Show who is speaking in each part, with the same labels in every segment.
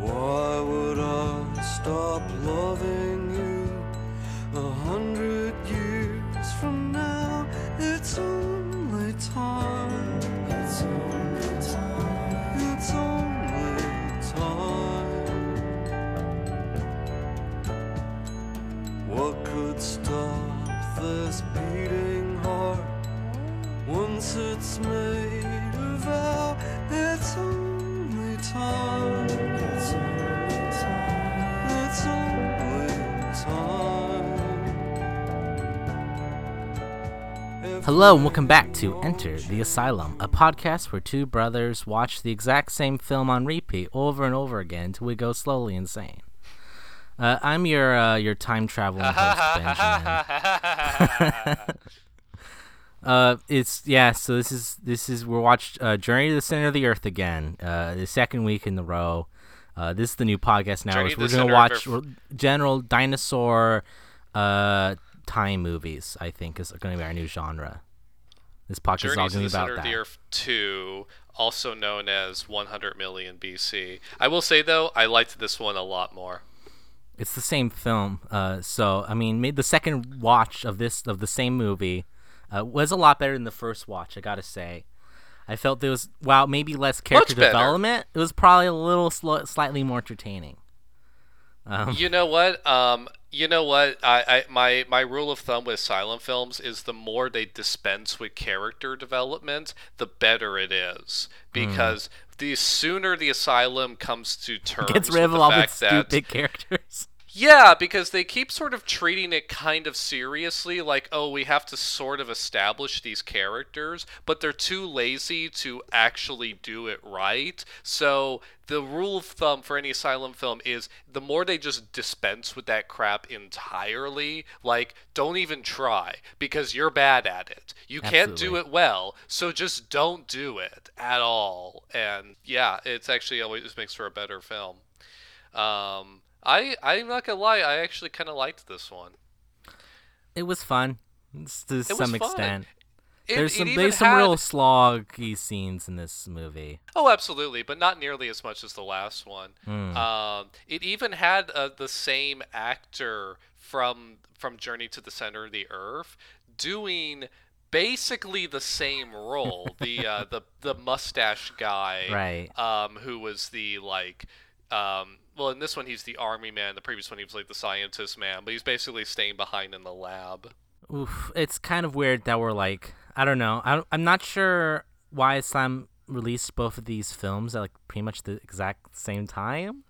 Speaker 1: Why would I stop loving you a hundred years from now? It's only time. It's only time. It's only time. What could stop this beating heart once it's made
Speaker 2: Hello and welcome back to Enter the Asylum, a podcast where two brothers watch the exact same film on repeat over and over again until we go slowly insane. Uh, I'm your uh, your time traveling host, Benjamin. uh, it's yeah. So this is this is we're watched uh, Journey to the Center of the Earth again, uh, the second week in a row. Uh, this is the new podcast now.
Speaker 3: Journey
Speaker 2: we're gonna watch general dinosaur uh, time movies. I think is going to be our new genre. This podcast is all
Speaker 3: Journey
Speaker 2: going to
Speaker 3: to
Speaker 2: be about
Speaker 3: Center of
Speaker 2: that.
Speaker 3: the Earth 2, also known as 100 million BC. I will say though, I liked this one a lot more.
Speaker 2: It's the same film. Uh, so I mean, made the second watch of this of the same movie uh, was a lot better than the first watch. I gotta say, I felt there was wow maybe less character development. It was probably a little sl- slightly more entertaining. Um,
Speaker 3: You know what? Um, you know what? I, I my my rule of thumb with silent films is the more they dispense with character development, the better it is.
Speaker 2: Hmm.
Speaker 3: Because the sooner the asylum comes to terms
Speaker 2: gets rid
Speaker 3: with
Speaker 2: of
Speaker 3: the fact that
Speaker 2: stupid characters.
Speaker 3: Yeah, because they keep sort of treating it kind of seriously, like, oh, we have to sort of establish these characters, but they're too lazy to actually do it right. So the rule of thumb for any asylum film is the more they just dispense with that crap entirely, like, don't even try, because you're bad at it. You can't do it well, so just don't do it at all. And yeah, it's actually always makes for a better film. Um, I I'm not gonna lie, I actually kind of liked this one.
Speaker 2: It was fun to
Speaker 3: was
Speaker 2: some
Speaker 3: fun. It,
Speaker 2: there's some there's some
Speaker 3: had-
Speaker 2: real sloggy scenes in this movie.
Speaker 3: Oh, absolutely, but not nearly as much as the last one.
Speaker 2: Hmm.
Speaker 3: Um, it even had uh, the same actor from from Journey to the Center of the Earth doing basically the same role. the uh, the the mustache guy,
Speaker 2: Right.
Speaker 3: Um, who was the like. Um, well, in this one, he's the army man. The previous one, he was like the scientist man, but he's basically staying behind in the lab.
Speaker 2: Oof, it's kind of weird that we're like, I don't know. I, I'm not sure why Slam released both of these films at like pretty much the exact same time.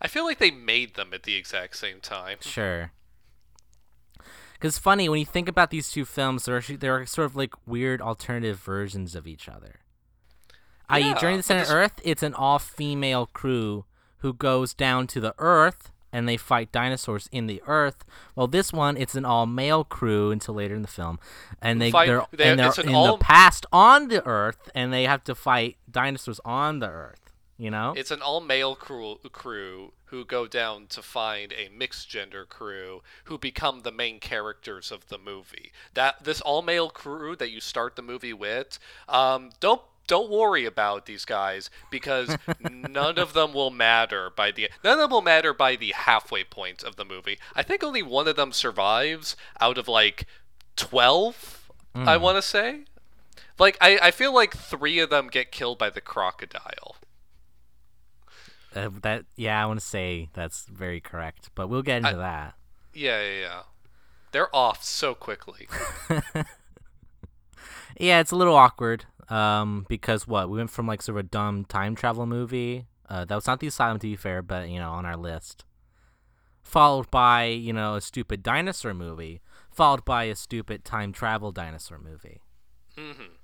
Speaker 3: I feel like they made them at the exact same time.
Speaker 2: Sure. Because funny when you think about these two films, they're actually they're sort of like weird alternative versions of each other. I.e.,
Speaker 3: Yeah,
Speaker 2: Journey to the Center of
Speaker 3: this-
Speaker 2: Earth, it's an all-female crew who goes down to the Earth and they fight dinosaurs in the Earth. Well, this one, it's an all-male crew until later in the film, and they
Speaker 3: Fight-
Speaker 2: they're,
Speaker 3: they-
Speaker 2: and they're in
Speaker 3: all-
Speaker 2: the past on the Earth, and they have to fight dinosaurs on the Earth. You know?
Speaker 3: It's an all male crew, crew who go down to find a mixed gender crew who become the main characters of the movie. That this all male crew that you start the movie with, um, don't don't worry about these guys because none of them will matter by the none of them will matter by the halfway point of the movie. I think only one of them survives out of like twelve. I want to say. Like I, I feel like three of them get killed by the crocodile.
Speaker 2: Uh, that yeah, I want to say that's very correct, but we'll get into that.
Speaker 3: Yeah, yeah, yeah. They're off so quickly.
Speaker 2: Yeah, it's a little awkward. Um, because what we went from like sort of a dumb time travel movie. Uh, that was not the Asylum to be fair, but you know on our list. Followed by you know a stupid dinosaur movie, followed by a stupid time travel dinosaur movie.
Speaker 3: hmm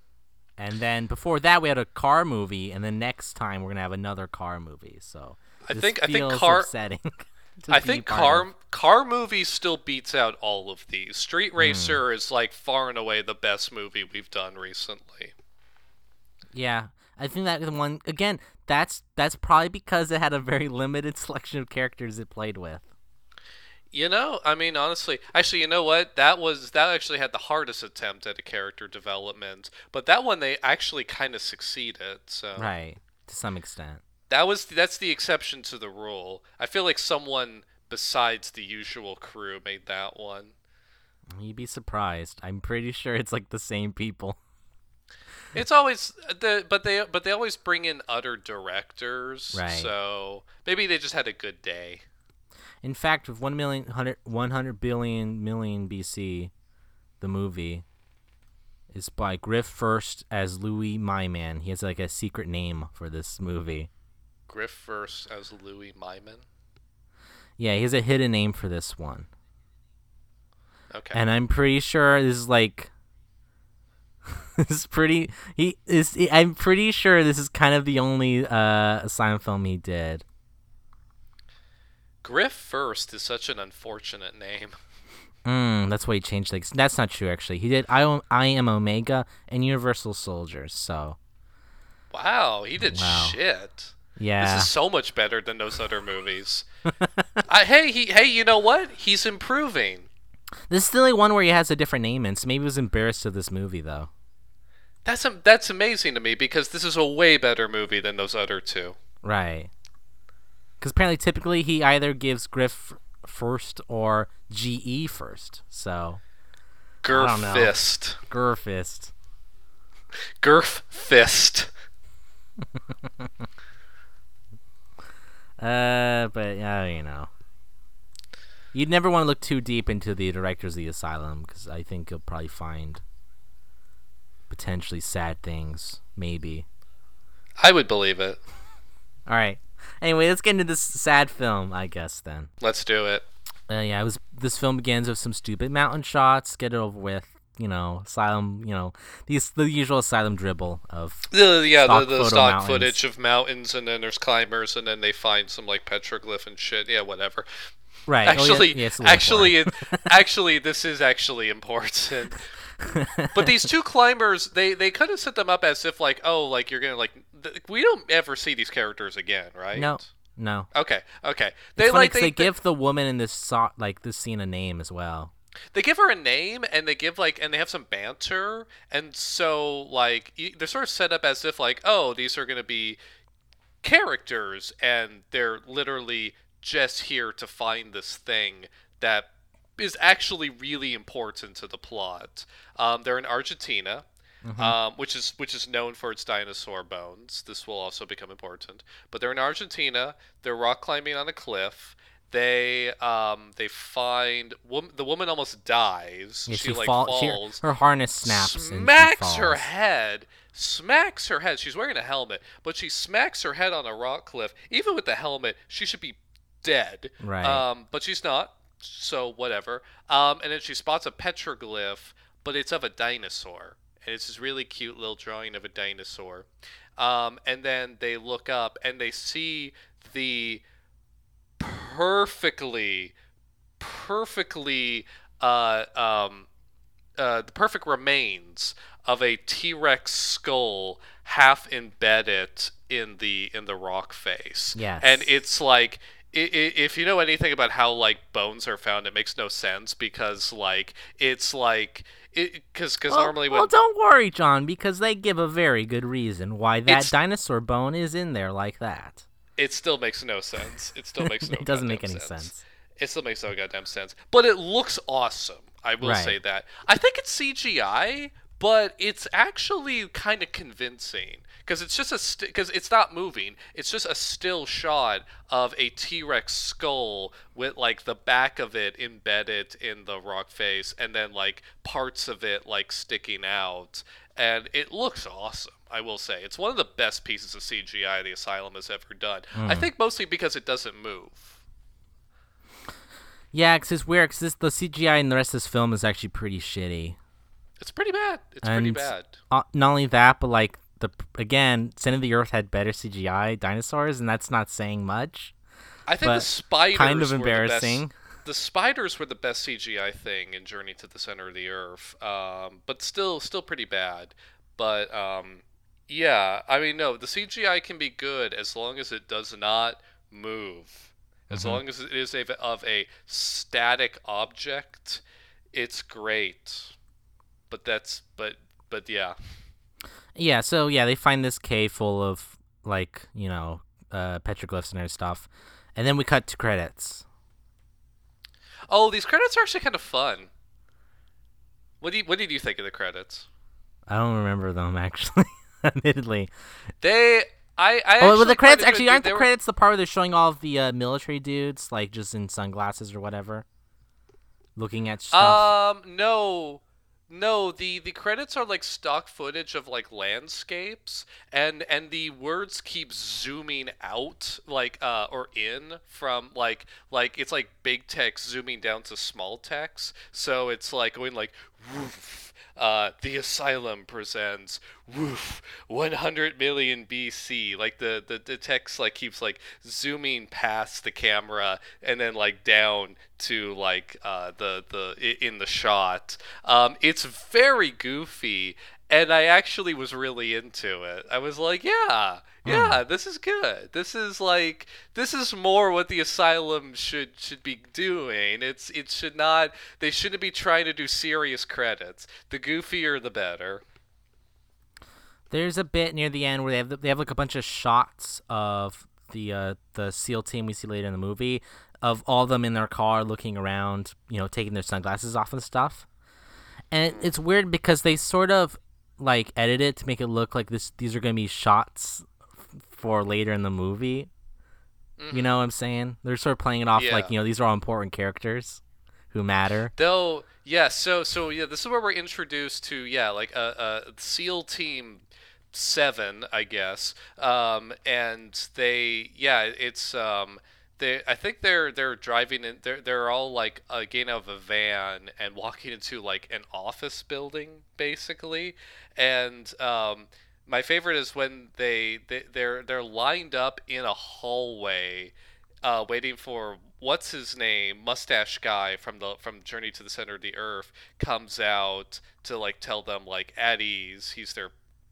Speaker 2: And then before that, we had a car movie, and then next time we're gonna have another car movie. So
Speaker 3: I think- I think car-
Speaker 2: upsetting.
Speaker 3: I think car
Speaker 2: of.
Speaker 3: car movies still beats out all of these.
Speaker 2: Hmm.
Speaker 3: Street Racer is like far and away the best movie we've done recently.
Speaker 2: Yeah, I think that the one again. That's that's probably because it had a very limited selection of characters it played with.
Speaker 3: You know, I mean, honestly, actually, you know what? That was that actually had the hardest attempt at a character development, but that one they actually kind of succeeded. So
Speaker 2: Right, to some extent.
Speaker 3: That was that's the exception to the rule. I feel like someone besides the usual crew made that one.
Speaker 2: You'd be surprised. I'm pretty sure it's like the same people.
Speaker 3: It's always the but they but they always bring in other directors.
Speaker 2: Right.
Speaker 3: So maybe they just had a good day.
Speaker 2: In fact, with 1 million, 100, 100 billion million BC, the movie is by Griff Furst as Louis Myman. He has like a secret name for this movie.
Speaker 3: Griff Furst as Louis Myman.
Speaker 2: Yeah, he has a hidden name for this one.
Speaker 3: Okay.
Speaker 2: And I'm pretty sure this is like this is pretty he is I'm pretty sure this is kind of the only uh asylum film he did.
Speaker 3: Griff Furst is such an unfortunate name.
Speaker 2: Mm, that's why he changed like that's not true actually. He did I am, I am Omega and Universal Soldiers, so
Speaker 3: Wow, he did
Speaker 2: Wow.
Speaker 3: shit.
Speaker 2: yeah.
Speaker 3: This is so much better than those other movies. I, hey, he, hey, you know what? He's improving.
Speaker 2: This is the only one where he has a different name in, so maybe he was embarrassed of this movie though.
Speaker 3: That's am- that's amazing to me because this is a way better movie than those other two.
Speaker 2: Right. Because apparently, typically he either gives Griff Furst or GE first. So don't
Speaker 3: fist,
Speaker 2: Gurfist.
Speaker 3: girth fist.
Speaker 2: Uh, but yeah, you know, you'd never want to look too deep into the directors of the asylum because I think you'll probably find potentially sad things. Maybe.
Speaker 3: I would believe it.
Speaker 2: All right. Anyway, let's get into this sad film, I guess. Then.
Speaker 3: Let's do it.
Speaker 2: Uh, yeah, it was. This film begins with some stupid mountain shots. Get it over with. You know, asylum. You know, these the usual asylum dribble of
Speaker 3: The, yeah,
Speaker 2: Stock
Speaker 3: the, the stock
Speaker 2: mountains.
Speaker 3: footage of mountains, and then there's climbers, and then they find some like petroglyph and shit. Yeah, whatever.
Speaker 2: right. oh, yeah,
Speaker 3: Actually,
Speaker 2: yeah, it's
Speaker 3: actually, it, actually, this is actually important. but these two climbers, they they could have set them up as if like, oh, like you're gonna like, th- we don't ever see these characters again, right?
Speaker 2: no, no.
Speaker 3: Okay, okay.
Speaker 2: It's
Speaker 3: They
Speaker 2: funny
Speaker 3: like they,
Speaker 2: they, give the woman in this so- like this scene a name as well.
Speaker 3: They give her a name and they give like and they have some banter and so like they're sort of set up as if like oh these are going to be characters and they're literally just here to find this thing that is actually really important to the plot um, they're in argentina um, which is which is known for its dinosaur bones. This will also become important. But they're in Argentina. They're rock climbing on a cliff. They um, they find wom- the woman almost dies.
Speaker 2: Yeah,
Speaker 3: she,
Speaker 2: she,
Speaker 3: like
Speaker 2: fall- she-
Speaker 3: falls,
Speaker 2: her harness snaps. and she
Speaker 3: smacks her head, smacks her head. She's wearing a helmet, but she smacks her head on a rock cliff. Even with the helmet, she should be dead.
Speaker 2: Right.
Speaker 3: Um, but she's not. So whatever. Um, and then she spots a petroglyph, but it's of a dinosaur, and it's this really cute little drawing of a dinosaur. Um, and then they look up and they see the perfectly, perfectly, uh, um, uh, the perfect remains of a T-Rex skull half embedded in the in the rock face.
Speaker 2: Yes.
Speaker 3: And it's like if you know anything about how like bones are found, it makes no sense because like it's like because because
Speaker 2: Well,
Speaker 3: normally when
Speaker 2: well, don't worry, John, because they give a very good reason why that
Speaker 3: It's-
Speaker 2: dinosaur bone is in there like that.
Speaker 3: It still makes no sense. It still makes no. Sense.
Speaker 2: It doesn't make any
Speaker 3: goddamn
Speaker 2: sense.
Speaker 3: It still makes no goddamn sense. But it looks awesome. I will
Speaker 2: Right.
Speaker 3: say that. I think it's CGI, but it's actually kind of convincing because it's just a because it's not moving. It's just a still shot of a T-Rex skull with like the back of it embedded in the rock face, and then like parts of it like sticking out, and it looks awesome. I will say it's one of the best pieces of CGI the Asylum has ever done.
Speaker 2: Hmm.
Speaker 3: I think mostly because it doesn't move.
Speaker 2: Yeah, because it's weird. Because the CGI in the rest of this film is actually pretty shitty.
Speaker 3: It's pretty bad. It's pretty bad.
Speaker 2: Uh, not only that, but like the again, Sin of the Earth had better CGI dinosaurs, and that's not saying much.
Speaker 3: I think the spiders
Speaker 2: kind of
Speaker 3: were the best-
Speaker 2: embarrassing.
Speaker 3: The, spiders were the best CGI thing in Journey to the Center of the Earth, um, but still, still pretty bad. But um, yeah, I mean, no, the CGI can be good as long as it does not move. As
Speaker 2: Mm-hmm.
Speaker 3: long as it is a, of a static object, it's great. But that's but but yeah.
Speaker 2: Yeah, so yeah, they find this cave full of like you know uh, petroglyphs and other stuff, and then we cut to credits.
Speaker 3: Oh, these credits are actually kind of fun. What do you, what did you think of the credits?
Speaker 2: I don't remember them actually, admittedly.
Speaker 3: They I I
Speaker 2: Oh, well, the credits actually aren't the
Speaker 3: were-
Speaker 2: credits the part where they're showing all of the uh, military dudes like just in sunglasses or whatever, looking at stuff.
Speaker 3: Um, no, no. The the credits are like stock footage of like landscapes, and and the words keep zooming out, like uh, or in from like like it's like big text zooming down to small text. So it's like going like woof. Uh, the asylum presents woof 100 million BC. Like the, the the text like keeps like zooming past the camera and then like down to like uh, the the in the shot. Um, it's very goofy, and I actually was really into it. I was like, yeah, yeah, this is good. This is like this is more what the asylum should should be doing. It's it should not they shouldn't be trying to do serious credits. The goofier the better.
Speaker 2: There's a bit near the end where they have they have like a bunch of shots of the uh, the SEAL team we see later in the movie of all of them in their car looking around, you know, taking their sunglasses off and stuff. And it's weird because they sort of like edit it to make it look like this these are going to be shots for later in the movie. You know what I'm saying? They're sort of playing it off like, you know, these are all important characters who matter.
Speaker 3: Though, yeah. So, so yeah. This is where we're introduced to yeah, like a, a SEAL Team Seven, I guess. Um, and they, yeah, it's um, they. I think they're they're driving in. They're they're all like uh, getting out of a van and walking into like an office building, basically. And um, my favorite is when they, they they're they're lined up in a hallway uh, waiting for what's his name mustache guy from the from journey to the center of the earth comes out to like tell them like at ease he's their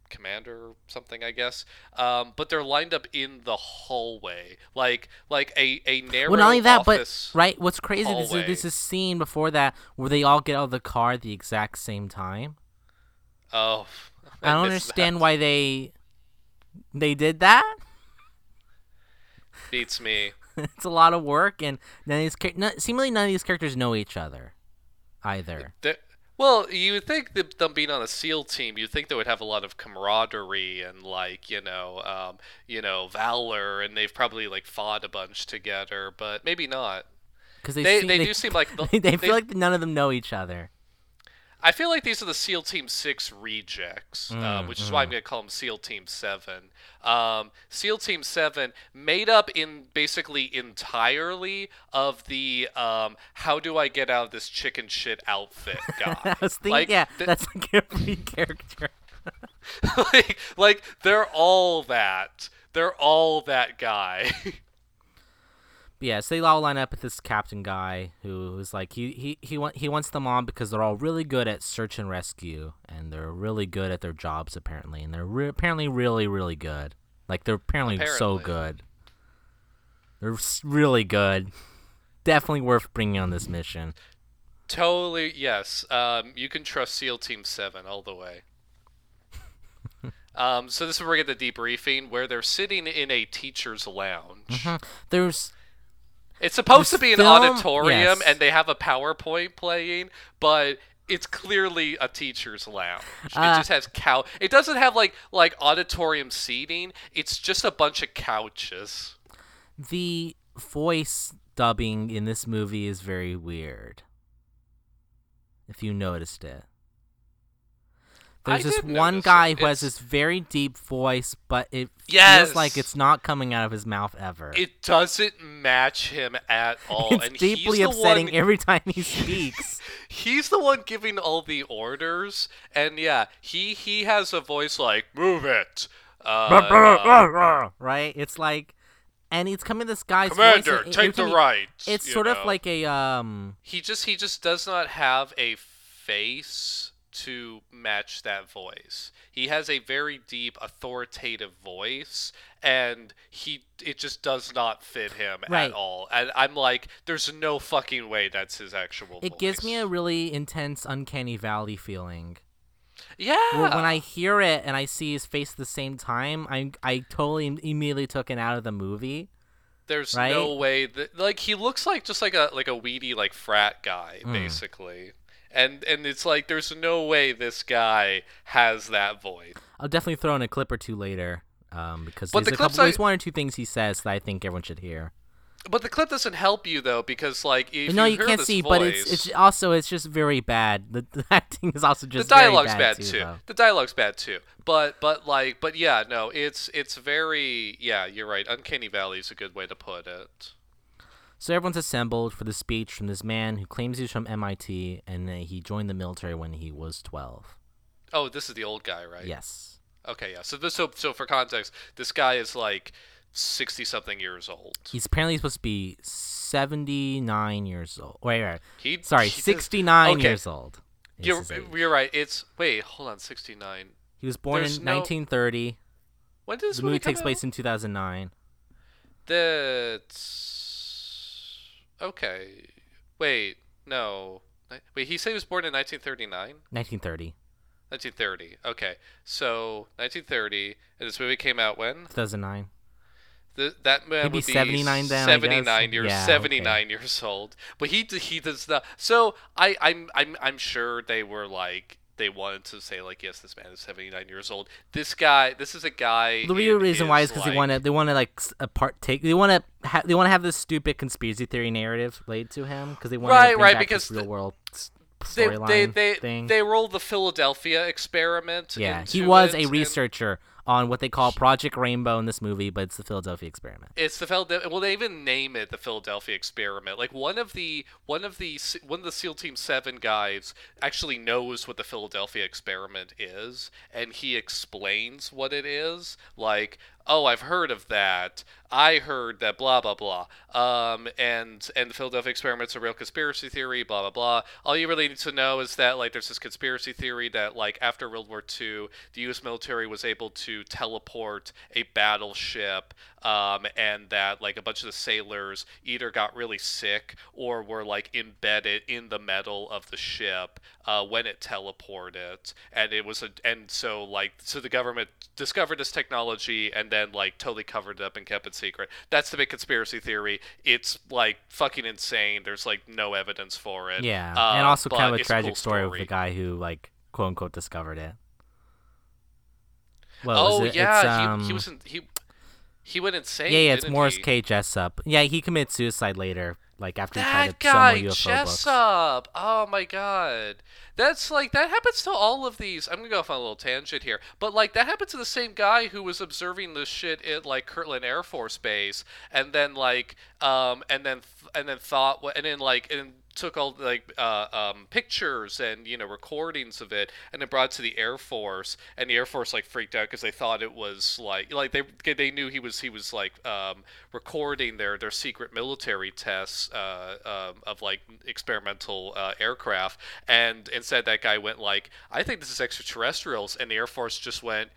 Speaker 3: commander or something i guess um, but they're lined up in the hallway like like a a narrow
Speaker 2: Well, not only that,
Speaker 3: office.
Speaker 2: but right, what's crazy is
Speaker 3: hallway.
Speaker 2: there's this scene before that where they all get out of the car at the exact same time.
Speaker 3: oh
Speaker 2: I don't understand
Speaker 3: that.
Speaker 2: why they they did that.
Speaker 3: beats me
Speaker 2: it's a lot of work, and none of these no, seemingly none of these characters know each other either.
Speaker 3: They're- well, you would think that them being on a SEAL team, you'd think they would have a lot of camaraderie and like you know, um, you know, valor, and they've probably like fought a bunch together, but maybe not.
Speaker 2: Because they
Speaker 3: They
Speaker 2: seem-
Speaker 3: they, do seem like the,
Speaker 2: they, they
Speaker 3: they-
Speaker 2: feel like none of them know each other.
Speaker 3: I feel like these are the SEAL Team Six rejects, uh,
Speaker 2: Mm,
Speaker 3: which is why I'm gonna call them SEAL Team Seven. Um, SEAL Team Seven made up in basically entirely of the um, how do I get out of this chicken shit outfit guy.
Speaker 2: I was thinking,
Speaker 3: Like,
Speaker 2: yeah,
Speaker 3: th-
Speaker 2: that's like every character.
Speaker 3: like, like they're all that. They're all that guy.
Speaker 2: But yeah, so they all line up with this captain guy who is like he he he want, he wants them on because they're all really good at search and rescue and they're really good at their jobs apparently and they're re- apparently really really good. Like they're apparently, so good. They're s- really good. Definitely worth bringing on this mission.
Speaker 3: totally, yes. Um, you can trust SEAL Team Seven all the way. Um, so this is where we get the debriefing, where they're sitting in a teacher's lounge.
Speaker 2: There's
Speaker 3: It's supposed
Speaker 2: This
Speaker 3: to be an
Speaker 2: film-
Speaker 3: auditorium,
Speaker 2: yes.
Speaker 3: and they have a PowerPoint playing, but it's clearly a teacher's lounge. it
Speaker 2: Uh,
Speaker 3: just has cow. It doesn't have like like auditorium seating. It's just a bunch of couches.
Speaker 2: the voice dubbing in this movie is very weird. If you noticed it. There's
Speaker 3: I
Speaker 2: this one guy who has this very deep voice, but it
Speaker 3: Yes!
Speaker 2: feels like it's not coming out of his mouth ever.
Speaker 3: It doesn't match him at all,
Speaker 2: it's
Speaker 3: and
Speaker 2: deeply upsetting
Speaker 3: one,
Speaker 2: every time he speaks.
Speaker 3: He's the one giving all the orders, and yeah, he he has a voice like "Move it." Uh,
Speaker 2: right? It's like and it's coming this guy's
Speaker 3: Commander,
Speaker 2: and every
Speaker 3: take the
Speaker 2: he-
Speaker 3: right.
Speaker 2: It's sort of like a um
Speaker 3: he just he just does not have a face to match that voice. He has a very deep authoritative voice and he it just does not fit him
Speaker 2: Right.
Speaker 3: at all. And I'm like there's no fucking way that's his actual
Speaker 2: it
Speaker 3: voice.
Speaker 2: gives me a really intense uncanny valley feeling.
Speaker 3: Yeah.
Speaker 2: When I hear it and I see his face at the same time, I I totally immediately took it out of the movie.
Speaker 3: There's
Speaker 2: right?
Speaker 3: no way that like he looks like just like a like a weedy like frat guy
Speaker 2: Hmm.
Speaker 3: basically. And and it's like there's no way this guy has that voice.
Speaker 2: I'll definitely throw in a clip or two later, um, because
Speaker 3: But
Speaker 2: there's
Speaker 3: the
Speaker 2: a couple,
Speaker 3: I-
Speaker 2: there's one or two things he says that I think everyone should hear.
Speaker 3: But the clip doesn't help you though because like if
Speaker 2: no,
Speaker 3: you,
Speaker 2: you, can't see,
Speaker 3: voice,
Speaker 2: but it's it's also it's just very bad. The, the acting is also
Speaker 3: the
Speaker 2: just very
Speaker 3: dialogue's
Speaker 2: bad,
Speaker 3: bad,
Speaker 2: too.
Speaker 3: too. The dialogue's bad too. But but like but yeah, no, it's it's very yeah, you're right. Uncanny Valley is a good way to put it.
Speaker 2: So everyone's assembled for the speech from this man who claims he's from MIT and he joined the military when he was 12.
Speaker 3: Oh, this is the old guy, right?
Speaker 2: Yes.
Speaker 3: Okay, yeah. So this so so for context, this guy is like sixty something years old.
Speaker 2: He's apparently supposed to be 79 years old. Wait, wait.
Speaker 3: He
Speaker 2: Sorry,
Speaker 3: he does-
Speaker 2: 69
Speaker 3: okay.
Speaker 2: years old.
Speaker 3: You're you're right. It's wait, hold on, sixty nine.
Speaker 2: He was born
Speaker 3: there's
Speaker 2: in
Speaker 3: no-
Speaker 2: 1930.
Speaker 3: When did this
Speaker 2: The movie
Speaker 3: come
Speaker 2: takes place
Speaker 3: out?
Speaker 2: in 2009.
Speaker 3: That's okay. Wait, no. Wait, he said he was born in 1939.
Speaker 2: 1930.
Speaker 3: 1930. Okay, so 1930, and this movie came out when?
Speaker 2: 2009.
Speaker 3: The, that man
Speaker 2: Maybe
Speaker 3: would be
Speaker 2: 79 then, I guess.
Speaker 3: 79 years
Speaker 2: Yeah,
Speaker 3: 79 years old. But he he does not. So I I'm I'm I'm sure they were like they wanted to say like yes this man is 79 years old. This guy this is a guy.
Speaker 2: The real reason why is because they want to they want to like a part take they want to ha- they want to have this stupid conspiracy theory narrative laid to him because they want
Speaker 3: Right,
Speaker 2: to bring
Speaker 3: right,
Speaker 2: back
Speaker 3: because
Speaker 2: this real world
Speaker 3: they
Speaker 2: storyline
Speaker 3: they they,
Speaker 2: thing.
Speaker 3: they rolled the Philadelphia experiment.
Speaker 2: yeah, he was
Speaker 3: it,
Speaker 2: a researcher on what they call Project Rainbow in this movie, but it's the Philadelphia experiment.
Speaker 3: It's the Philadelphia. Well, they even name it the Philadelphia experiment. Like one of the one of the one of the SEAL Team Seven guys actually knows what the Philadelphia experiment is, and he explains what it is. Like, oh, I've heard of that. I heard that. Blah blah blah. Um, and and the Philadelphia experiment's a real conspiracy theory. Blah blah blah. All you really need to know is that like there's this conspiracy theory that like after World War II, the U.S. military was able to teleport a battleship, um, and that like a bunch of the sailors either got really sick or were like embedded in the metal of the ship uh, when it teleported, and it was a and so like so the government discovered this technology and then like totally covered it up and kept it secret. That's the big conspiracy theory. It's like fucking insane. There's like no evidence for it.
Speaker 2: Yeah,
Speaker 3: Uh,
Speaker 2: and also kind of a tragic
Speaker 3: cool
Speaker 2: story, of the guy who like quote unquote discovered it. What
Speaker 3: oh
Speaker 2: it?
Speaker 3: yeah,
Speaker 2: It's,
Speaker 3: he,
Speaker 2: um,
Speaker 3: he was in, he he went insane.
Speaker 2: Yeah, yeah, it's Morris
Speaker 3: he?
Speaker 2: K. Jessup. Yeah, he committed suicide later, like after
Speaker 3: That
Speaker 2: to sell more
Speaker 3: guy,
Speaker 2: UFO books.
Speaker 3: Jessup. Oh my god. That's like that happens to all of these. I'm gonna go off on a little tangent here, but like that happened to the same guy who was observing this shit at like Kirtland Air Force Base, and then like um and then th- and then thought and then like and took all like uh, um, pictures and you know recordings of it and it brought it to the air force and the air force like freaked out because they thought it was like like they they knew he was he was like um, recording their their secret military tests uh, um, of like experimental uh, aircraft. And instead that guy went like I think this is extraterrestrials and the air force just went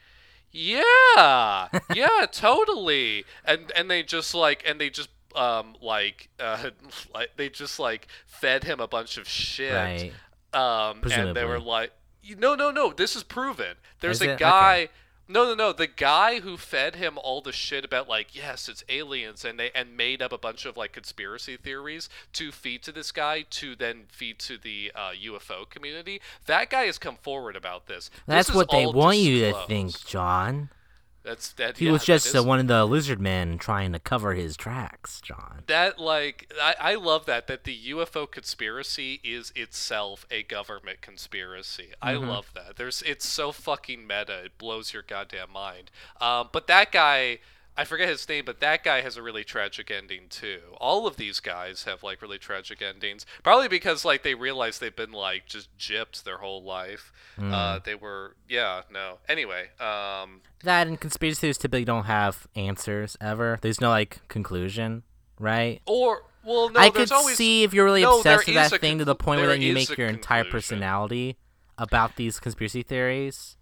Speaker 3: yeah yeah totally. And and they just like and they just um like uh like they just like fed him a bunch of shit
Speaker 2: Right.
Speaker 3: um and they were like no no no this is proven there's
Speaker 2: Is
Speaker 3: a
Speaker 2: it?
Speaker 3: guy
Speaker 2: Okay.
Speaker 3: no no no the guy who fed him all the shit about like yes it's aliens and they and made up a bunch of like conspiracy theories to feed to this guy to then feed to the uh, ufo community that guy has come forward about this
Speaker 2: That's
Speaker 3: This
Speaker 2: what they want you to think, John.
Speaker 3: That's that
Speaker 2: He
Speaker 3: yeah,
Speaker 2: was just uh, one of the lizard men trying to cover his tracks, John.
Speaker 3: that like I, I love that that the UFO conspiracy is itself a government conspiracy. I
Speaker 2: Mm-hmm.
Speaker 3: love that. There's it's so fucking meta. It blows your goddamn mind. Um, but that guy. I forget his name, but that guy has a really tragic ending too. All of these guys have like really tragic endings, probably because like they realize they've been like just gypped their whole life.
Speaker 2: Mm.
Speaker 3: Uh, they were, yeah, no. Anyway, um,
Speaker 2: That and conspiracy theories typically don't have answers ever. There's no like conclusion, right?
Speaker 3: or well, no,
Speaker 2: I could
Speaker 3: always
Speaker 2: see if you're really
Speaker 3: No,
Speaker 2: obsessed with that thing to the point where then you make your entire personality about these conspiracy theories.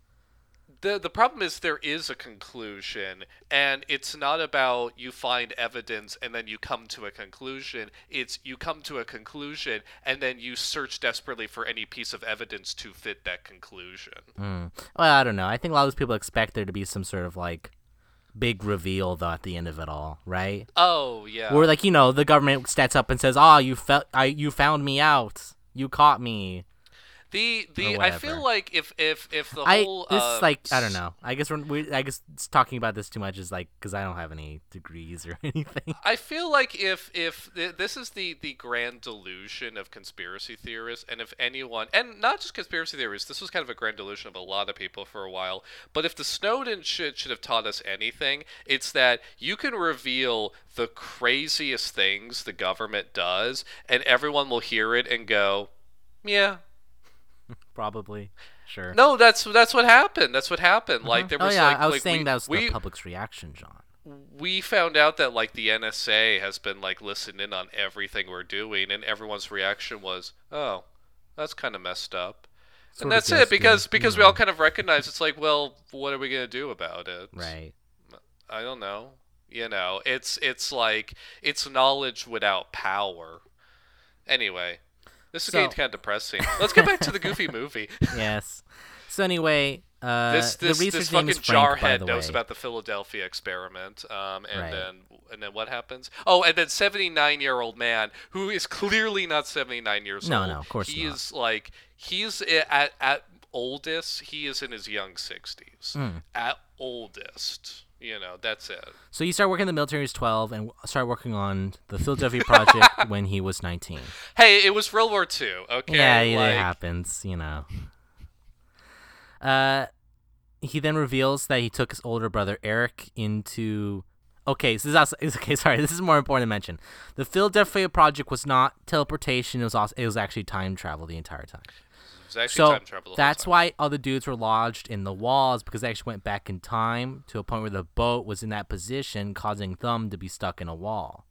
Speaker 3: The the problem is there is a conclusion and it's not about you find evidence and then you come to a conclusion it's you come to a conclusion and then you search desperately for any piece of evidence to fit that conclusion
Speaker 2: Mm. Well, I don't know. I think a lot of those people expect there to be some sort of like big reveal though at the end of it all, right?
Speaker 3: oh yeah
Speaker 2: Where like you know the government steps up and says, "Ah, you felt, I, you found me out, you caught me."
Speaker 3: The the i feel like if if if the
Speaker 2: I
Speaker 3: whole
Speaker 2: this
Speaker 3: uh,
Speaker 2: is like I don't know. I guess we're, we I guess talking about this too much is like because I don't have any degrees or anything.
Speaker 3: I feel like if if this is the the grand delusion of conspiracy theorists, and if anyone, and not just conspiracy theorists, this was kind of a grand delusion of a lot of people for a while. But if the Snowden shit should have taught us anything, it's that you can reveal the craziest things the government does, and everyone will hear it and go, "Yeah,
Speaker 2: Probably, sure.
Speaker 3: no, that's that's what happened. That's what happened." Like mm-hmm. there
Speaker 2: oh,
Speaker 3: was oh
Speaker 2: yeah,
Speaker 3: like
Speaker 2: I was
Speaker 3: like,
Speaker 2: saying
Speaker 3: we,
Speaker 2: that was
Speaker 3: we,
Speaker 2: the public's reaction, John.
Speaker 3: we found out that like the NSA has been like listening in on everything we're doing, and everyone's reaction was, "Oh, that's kind of messed up,"
Speaker 2: Sort
Speaker 3: and that's it because
Speaker 2: you
Speaker 3: because we all mm-hmm. kind of recognize it's like, well, what are we gonna do about it?
Speaker 2: Right.
Speaker 3: I don't know. You know, it's it's like it's knowledge without power. Anyway, this is
Speaker 2: So-
Speaker 3: getting kind of depressing. Let's get back to the Goofy movie.
Speaker 2: yes. So anyway, uh,
Speaker 3: this this,
Speaker 2: the
Speaker 3: this fucking
Speaker 2: Frank,
Speaker 3: jarhead knows about the Philadelphia experiment, um, and
Speaker 2: Right.
Speaker 3: then and then what happens? Oh, and then seventy nine year old man who is clearly not seventy nine years
Speaker 2: No,
Speaker 3: old.
Speaker 2: no, no, of course
Speaker 3: he
Speaker 2: not.
Speaker 3: is like he's at at oldest he is in his young sixties.
Speaker 2: Hmm.
Speaker 3: At oldest, you know, that's it.
Speaker 2: So you start working in the military when he was 12 and started working on the Philadelphia Project when he was 19.
Speaker 3: Hey, it was World War Two. Okay,
Speaker 2: yeah, yeah,
Speaker 3: like,
Speaker 2: it happens, you know. Uh, he then reveals that he took his older brother Eric into. Okay, so this is also, is- okay. Sorry, this is more important to mention. The Philadelphia Project was not teleportation; it was also it was actually time travel the entire time.
Speaker 3: It was actually
Speaker 2: So
Speaker 3: time travel. the
Speaker 2: that's why other dudes were lodged in the walls because they actually went back in time to a point where the boat was in that position, causing them to be stuck in a wall.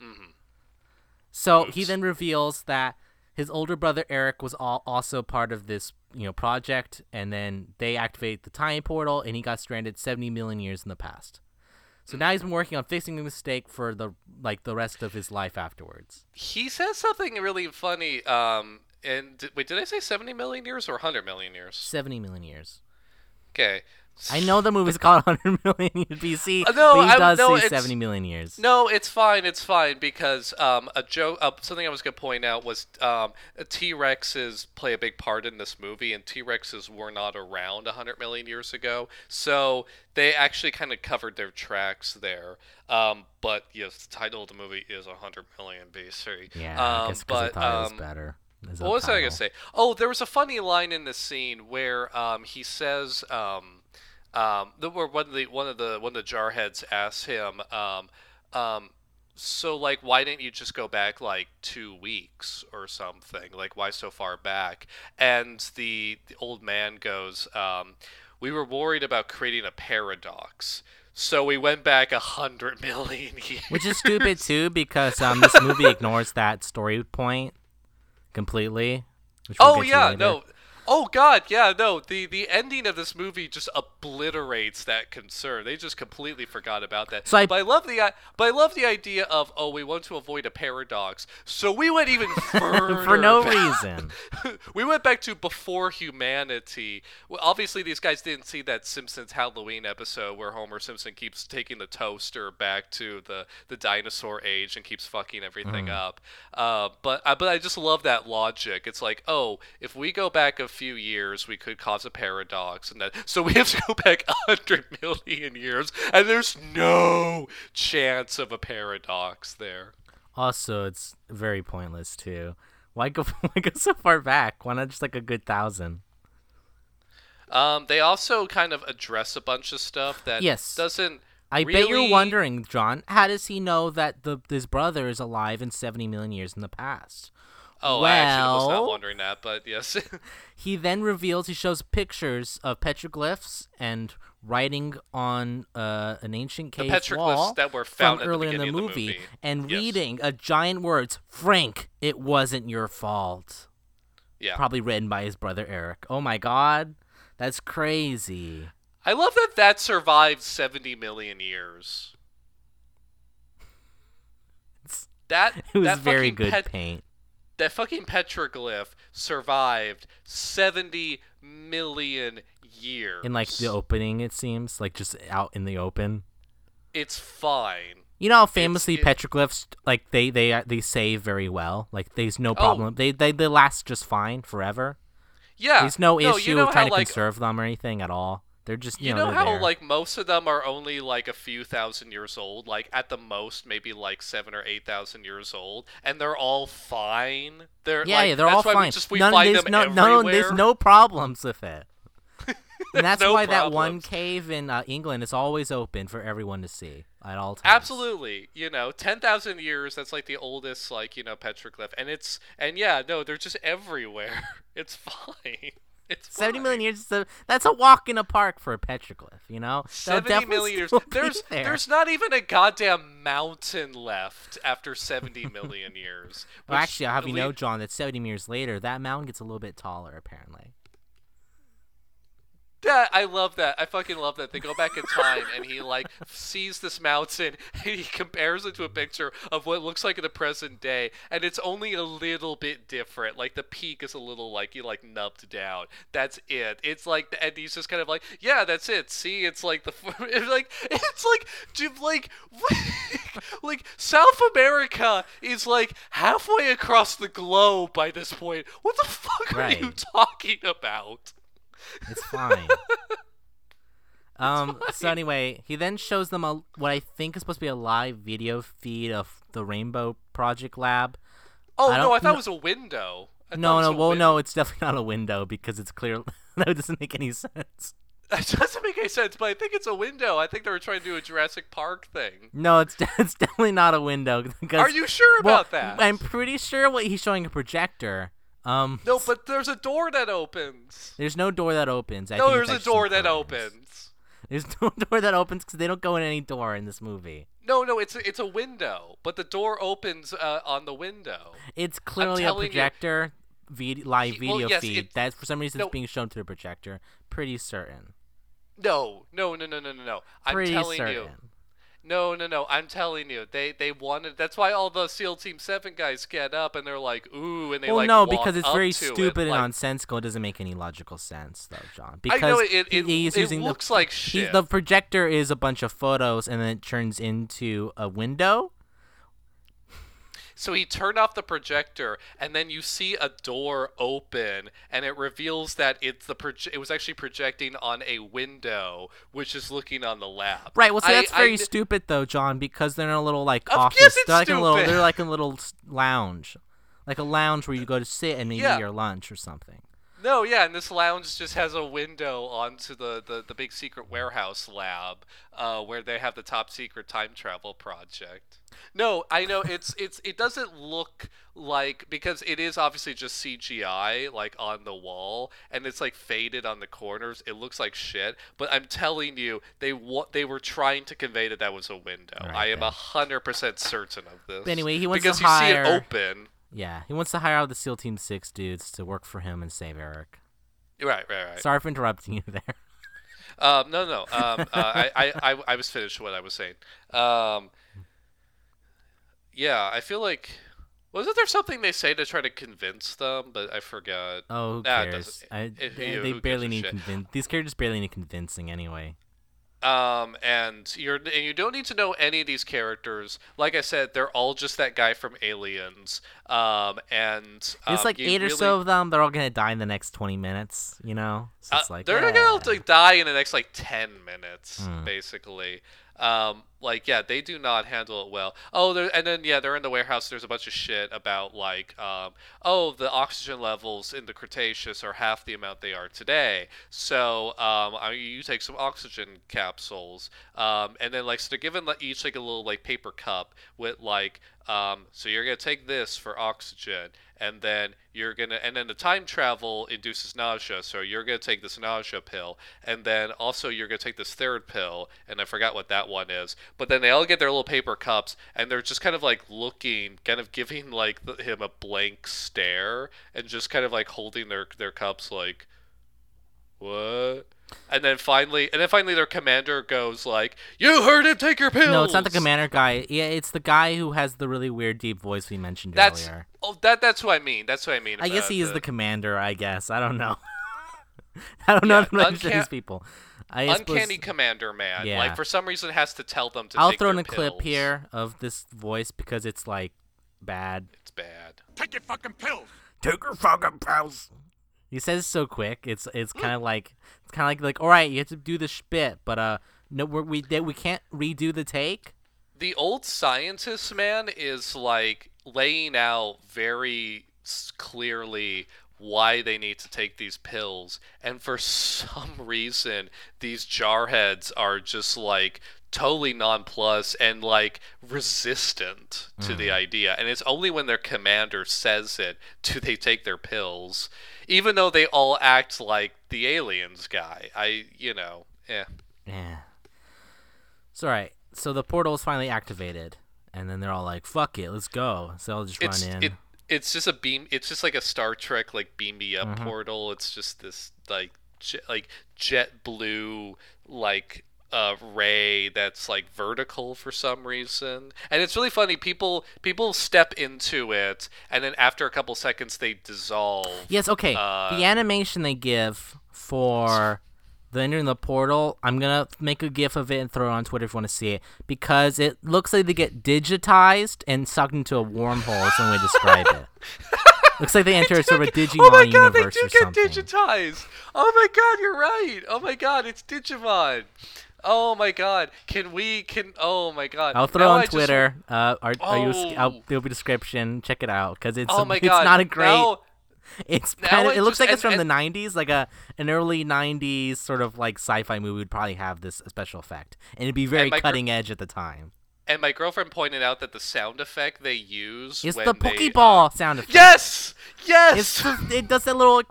Speaker 3: Mhm.
Speaker 2: So he then reveals that his older brother Eric was all, also part of this, you know, project, and then they activate the time portal, and he got stranded 70 million years in the past. So now he's been working on fixing the mistake for the like the rest of his life afterwards.
Speaker 3: He says something really funny. Um, and did, wait, did I say seventy million years or hundred million years?
Speaker 2: 70 million years.
Speaker 3: Okay.
Speaker 2: I know the movie's called 100 million years BC,
Speaker 3: Uh, no,
Speaker 2: but he
Speaker 3: I-
Speaker 2: does
Speaker 3: no,
Speaker 2: say
Speaker 3: it's-
Speaker 2: 70 million years.
Speaker 3: No, it's fine. It's fine because um, a joke. Uh, something I was gonna point out was um, T Rexes play a big part in this movie, and T Rexes were not around hundred million years ago, so they actually kind of covered their tracks there. Um, but yes, the title of the movie is hundred million BC.
Speaker 2: Yeah, I
Speaker 3: um,
Speaker 2: guess because I thought it was
Speaker 3: um,
Speaker 2: better.
Speaker 3: What was I gonna say? Oh, there was a funny line in this scene where um, he says, um, um, the, where one of the one of the one of the jarheads asks him, um, um, so like, why didn't you just go back like two weeks or something? Like, why so far back? And the, the old man goes, um, we were worried about creating a paradox. So we went back a hundred million years.
Speaker 2: Which is stupid too, because um, this movie ignores that story point completely. which we'll
Speaker 3: Oh yeah, no. Oh god, yeah, no. The the ending of this movie just obliterates that concern. They just completely forgot about that.
Speaker 2: So I-
Speaker 3: but I love the i- but I love the idea of oh, we want to avoid a paradox. So we went even further
Speaker 2: for no reason.
Speaker 3: we went back to before humanity. Well, obviously, these guys didn't see that Simpsons Halloween episode where Homer Simpson keeps taking the toaster back to the, the dinosaur age and keeps fucking everything up. Uh, but uh, but I just love that logic. It's like, oh, if we go back a few years, we could cause a paradox, and that so we have to go back a hundred million years, and there's no chance of a paradox there.
Speaker 2: Also, it's very pointless too. Why go? Why go so far back? Why not just like a good thousand?
Speaker 3: Um, they also kind of address a bunch of stuff that
Speaker 2: Yes.
Speaker 3: doesn't.
Speaker 2: I bet you're wondering, John. How does he know that the his brother is alive in 70 million years in the past?
Speaker 3: Oh, I actually was not wondering that, but yes.
Speaker 2: He then reveals he shows pictures of petroglyphs and writing on uh, an ancient
Speaker 3: The
Speaker 2: cave
Speaker 3: petroglyphs
Speaker 2: wall
Speaker 3: that were found
Speaker 2: from earlier in the movie,
Speaker 3: the movie.
Speaker 2: and
Speaker 3: Yes.
Speaker 2: reading a giant words, "Frank, it wasn't your fault."
Speaker 3: yeah.
Speaker 2: Probably written by his brother Eric. Oh my God, that's crazy.
Speaker 3: I love that that survived 70 million years. That
Speaker 2: It was
Speaker 3: that
Speaker 2: very good
Speaker 3: pet-
Speaker 2: paint.
Speaker 3: That fucking petroglyph survived 70 million years.
Speaker 2: In like the opening, it seems like just out in the open.
Speaker 3: it's fine.
Speaker 2: You know how famously
Speaker 3: it-
Speaker 2: petroglyphs like they they uh, they save very well. Like there's
Speaker 3: Oh.
Speaker 2: no problem. They, they they last just fine forever.
Speaker 3: Yeah.
Speaker 2: There's no,
Speaker 3: you
Speaker 2: issue
Speaker 3: know
Speaker 2: of trying
Speaker 3: how,
Speaker 2: to
Speaker 3: like,
Speaker 2: conserve them or anything at all. They're just you,
Speaker 3: You know
Speaker 2: they're
Speaker 3: how
Speaker 2: there.
Speaker 3: like most of them are only like a few thousand years old, like at the most maybe like seven or eight thousand years old, and they're all fine. They're
Speaker 2: yeah,
Speaker 3: like,
Speaker 2: yeah, they're
Speaker 3: that's
Speaker 2: all
Speaker 3: why
Speaker 2: fine.
Speaker 3: We just we
Speaker 2: None,
Speaker 3: find
Speaker 2: there's
Speaker 3: them
Speaker 2: no,
Speaker 3: everywhere.
Speaker 2: no, there's no problems with it. and that's
Speaker 3: no
Speaker 2: why that one cave in uh, England is always open for everyone to see at all times.
Speaker 3: Absolutely, you know, ten thousand years. That's like the oldest, like you know, petroglyph, and it's and yeah, no, they're just everywhere. It's fine. It's
Speaker 2: Seventy
Speaker 3: fine.
Speaker 2: million years. is a- that's a walk in a park for a petroglyph. You know,
Speaker 3: Seventy
Speaker 2: definitely
Speaker 3: years. There's
Speaker 2: there.
Speaker 3: there's not even a goddamn mountain left after seventy million years.
Speaker 2: Well, actually, I'll have you know, John, that 70 years later, that mountain gets a little bit taller, apparently.
Speaker 3: That I love that. I fucking love that. They go back in time and he like sees this mountain and he compares it to a picture of what it looks like in the present day, and it's only a little bit different. Like the peak is a little like you like nubbed down. That's it. It's like and he's just kind of like, yeah, that's it. See, it's like the it's like it's like dude, like like South America is like halfway across the globe by this point. What the fuck are you talking about?
Speaker 2: It's fine. um. So anyway, he then shows them a what I think is supposed to be a live video feed of the Rainbow Project Lab.
Speaker 3: Oh
Speaker 2: I
Speaker 3: no, I thought
Speaker 2: kn-
Speaker 3: it was a window. I
Speaker 2: no, no, well,
Speaker 3: win-
Speaker 2: no, it's definitely not a window because it's clear. that doesn't make any sense.
Speaker 3: That doesn't make any sense, but I think it's a window. I think they were trying to do a Jurassic Park thing.
Speaker 2: No, it's it's definitely not a window.
Speaker 3: Are you sure
Speaker 2: well,
Speaker 3: about that?
Speaker 2: I'm pretty sure what he's showing a projector. Um,
Speaker 3: No, but there's a door that opens.
Speaker 2: there's no door that opens. I
Speaker 3: No,
Speaker 2: think
Speaker 3: there's a door that opens.
Speaker 2: There's no door that opens because they don't go in any door in this movie.
Speaker 3: No, no, it's a, it's a window, but the door opens uh, on the window.
Speaker 2: It's clearly a
Speaker 3: telling you-
Speaker 2: projector vid- live
Speaker 3: He- well,
Speaker 2: video
Speaker 3: yes,
Speaker 2: feed. That's for some reason
Speaker 3: no.
Speaker 2: it's being shown to the projector. Pretty certain.
Speaker 3: No, no, no, no, no, no, no. I'm telling
Speaker 2: certain.
Speaker 3: you. No, no, no. I'm telling you. They they wanted. That's why all the SEAL Team Seven guys get up and they're like, ooh, and they
Speaker 2: well,
Speaker 3: like.
Speaker 2: Well,
Speaker 3: no,
Speaker 2: because it's very
Speaker 3: to it,
Speaker 2: stupid and
Speaker 3: like-
Speaker 2: nonsensical. It doesn't make any logical sense, though, John.
Speaker 3: I
Speaker 2: Because
Speaker 3: know it. It,
Speaker 2: he-
Speaker 3: it
Speaker 2: using
Speaker 3: looks
Speaker 2: the,
Speaker 3: like shit.
Speaker 2: the projector is a bunch of photos, and then it turns into a window.
Speaker 3: So he turned off the projector, and then you see a door open, and it reveals that it's the proje- it was actually projecting on a window, which is looking on the lab.
Speaker 2: Right. Well, so
Speaker 3: I-
Speaker 2: that's very
Speaker 3: I-
Speaker 2: stupid, though, John, because they're in a little like
Speaker 3: Of
Speaker 2: office. they're like in a little. They're like in a little lounge, like a lounge where you go to sit and maybe
Speaker 3: Yeah.
Speaker 2: eat your lunch or something.
Speaker 3: No, yeah, and this lounge just has a window onto the, the, the big secret warehouse lab, uh, where they have the top secret time travel project. No, I know it's it's it doesn't look like because it is obviously just CGI like on the wall and it's like faded on the corners. It looks like shit, but I'm telling you, they wa- they were trying to convey that that was a window.
Speaker 2: Right,
Speaker 3: I am a hundred percent certain of this.
Speaker 2: But anyway, he wants
Speaker 3: because
Speaker 2: to
Speaker 3: you
Speaker 2: hire-
Speaker 3: see it open.
Speaker 2: Yeah, he wants to hire out the SEAL Team Six dudes to work for him and save Eric.
Speaker 3: Right, right, right.
Speaker 2: Sorry for interrupting you there.
Speaker 3: Um, no, no. Um, uh, I, I, I, I was finished what I was saying. Um, yeah, I feel like wasn't there something they say to try to convince them, but I forgot.
Speaker 2: Oh, who
Speaker 3: Nah, it
Speaker 2: cares? I,
Speaker 3: it-
Speaker 2: they they barely need convince. These characters barely need convincing anyway.
Speaker 3: Um, and you're and you don't need to know any of these characters. Like I said, they're all just that guy from Aliens. Um, and um,
Speaker 2: There's like eight or so of them. They're all gonna die in the next twenty minutes. You know, so
Speaker 3: Uh,
Speaker 2: it's like
Speaker 3: they're
Speaker 2: yeah.
Speaker 3: gonna die in the next like ten minutes,
Speaker 2: Hmm.
Speaker 3: basically. Um, like yeah, they do not handle it well. Oh, and then yeah, they're in the warehouse. There's a bunch of shit about like, um, oh, the oxygen levels in the Cretaceous are half the amount they are today. So um, I, you take some oxygen capsules, um, and then like so they're given each like a little like paper cup with like um, so you're gonna take this for oxygen, and then you're gonna, and then the time travel induces nausea, so you're gonna take this nausea pill, and then also you're gonna take this third pill, and I forgot what that one is. But then they all get their little paper cups, and they're just kind of like looking, kind of giving like the, him a blank stare, and just kind of like holding their their cups like, what? And then finally, and then finally, their commander goes like, "You heard him. Take your pills."
Speaker 2: No, it's not the commander guy. Yeah, it's the guy who has the really weird deep voice we mentioned
Speaker 3: That's
Speaker 2: earlier.
Speaker 3: oh, that that's what I mean. That's what I mean.
Speaker 2: I guess
Speaker 3: about
Speaker 2: he is the commander. I guess I don't know. I don't know
Speaker 3: Yeah,
Speaker 2: how to mention
Speaker 3: unca-
Speaker 2: these people. I suppose-
Speaker 3: uncanny commander man.
Speaker 2: Yeah.
Speaker 3: Like for some reason, has to tell them to.
Speaker 2: I'll
Speaker 3: take
Speaker 2: throw in
Speaker 3: their
Speaker 2: a clip here of this voice because it's like bad.
Speaker 3: It's bad.
Speaker 4: Take your fucking pills.
Speaker 2: Take your fucking pills. He says so quick. It's it's kind of like it's kind of like like all right, you have to do the spit, but uh no we're, we we can't redo the take.
Speaker 3: The old scientist man is like laying out very clearly why they need to take these pills, and for some reason, these jarheads are just like totally nonplussed and like resistant to the idea. And it's only when their commander says it do they take their pills, even though they all act like the aliens guy. I, you know, eh.
Speaker 2: Yeah. It's all right. So the portal is finally activated, and then they're all like, "Fuck it, let's go." So they'll just
Speaker 3: it's
Speaker 2: run in.
Speaker 3: it it's just a beam it's just like a star trek like beam me
Speaker 2: Mm-hmm.
Speaker 3: up portal it's just this like jet, like jet blue like uh ray that's like vertical for some reason and it's really funny people people step into it and then after a couple seconds they dissolve
Speaker 2: Yes, okay.
Speaker 3: Uh,
Speaker 2: the animation they give for the entering the portal, I'm gonna make a gif of it and throw it on Twitter if you want to see it because it looks like they get digitized and sucked into a wormhole. Is one way to describe it. looks like they enter a sort of a Digimon universe.
Speaker 3: oh my god, they do get
Speaker 2: something.
Speaker 3: digitized. Oh my god, you're right. Oh my god, it's Digimon. Oh my god, can we? Can oh my god.
Speaker 2: I'll throw
Speaker 3: Now
Speaker 2: on
Speaker 3: I just-
Speaker 2: Twitter. Uh, are, are you? I'll,
Speaker 3: Oh.
Speaker 2: there'll be description. Check it out because it's
Speaker 3: Oh my
Speaker 2: it's
Speaker 3: god,
Speaker 2: not a great.
Speaker 3: Now,
Speaker 2: It's kind of. It looks
Speaker 3: just-
Speaker 2: like it's
Speaker 3: and-
Speaker 2: from
Speaker 3: and-
Speaker 2: the '90s, like a an early '90s sort of like sci-fi movie would probably have this special effect, and it'd be very
Speaker 3: my gr-
Speaker 2: cutting edge at the time.
Speaker 3: And my girlfriend pointed out that the sound effect they use when
Speaker 2: the Pokeball
Speaker 3: uh,
Speaker 2: sound effect.
Speaker 3: yes, yes.
Speaker 2: It's it does that little like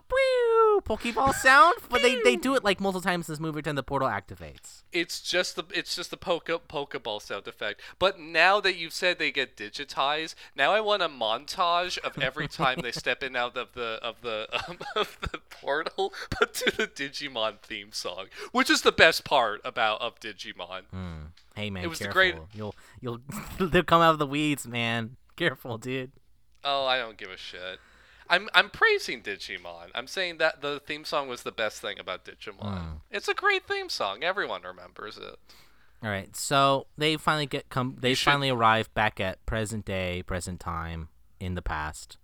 Speaker 2: Pokeball sound, but they, they do it like multiple times in this movie, and the portal activates.
Speaker 3: it's just the it's just the poke pokeball sound effect. But now that you've said they get digitized, now I want a montage of every time they step in out of the of the um, of the portal, but to the Digimon theme song, which is the best part about of Digimon.
Speaker 2: Hey man,
Speaker 3: It was the
Speaker 2: careful.
Speaker 3: great-
Speaker 2: You'll you'll they'll come out of the weeds, man. Careful, dude.
Speaker 3: Oh, I don't give a shit. I'm I'm praising Digimon. I'm saying that the theme song was the best thing about Digimon. Mm. It's a great theme song. Everyone remembers it.
Speaker 2: All right, so they finally get come. They
Speaker 3: should-
Speaker 2: finally arrive back at present day, present time in the past.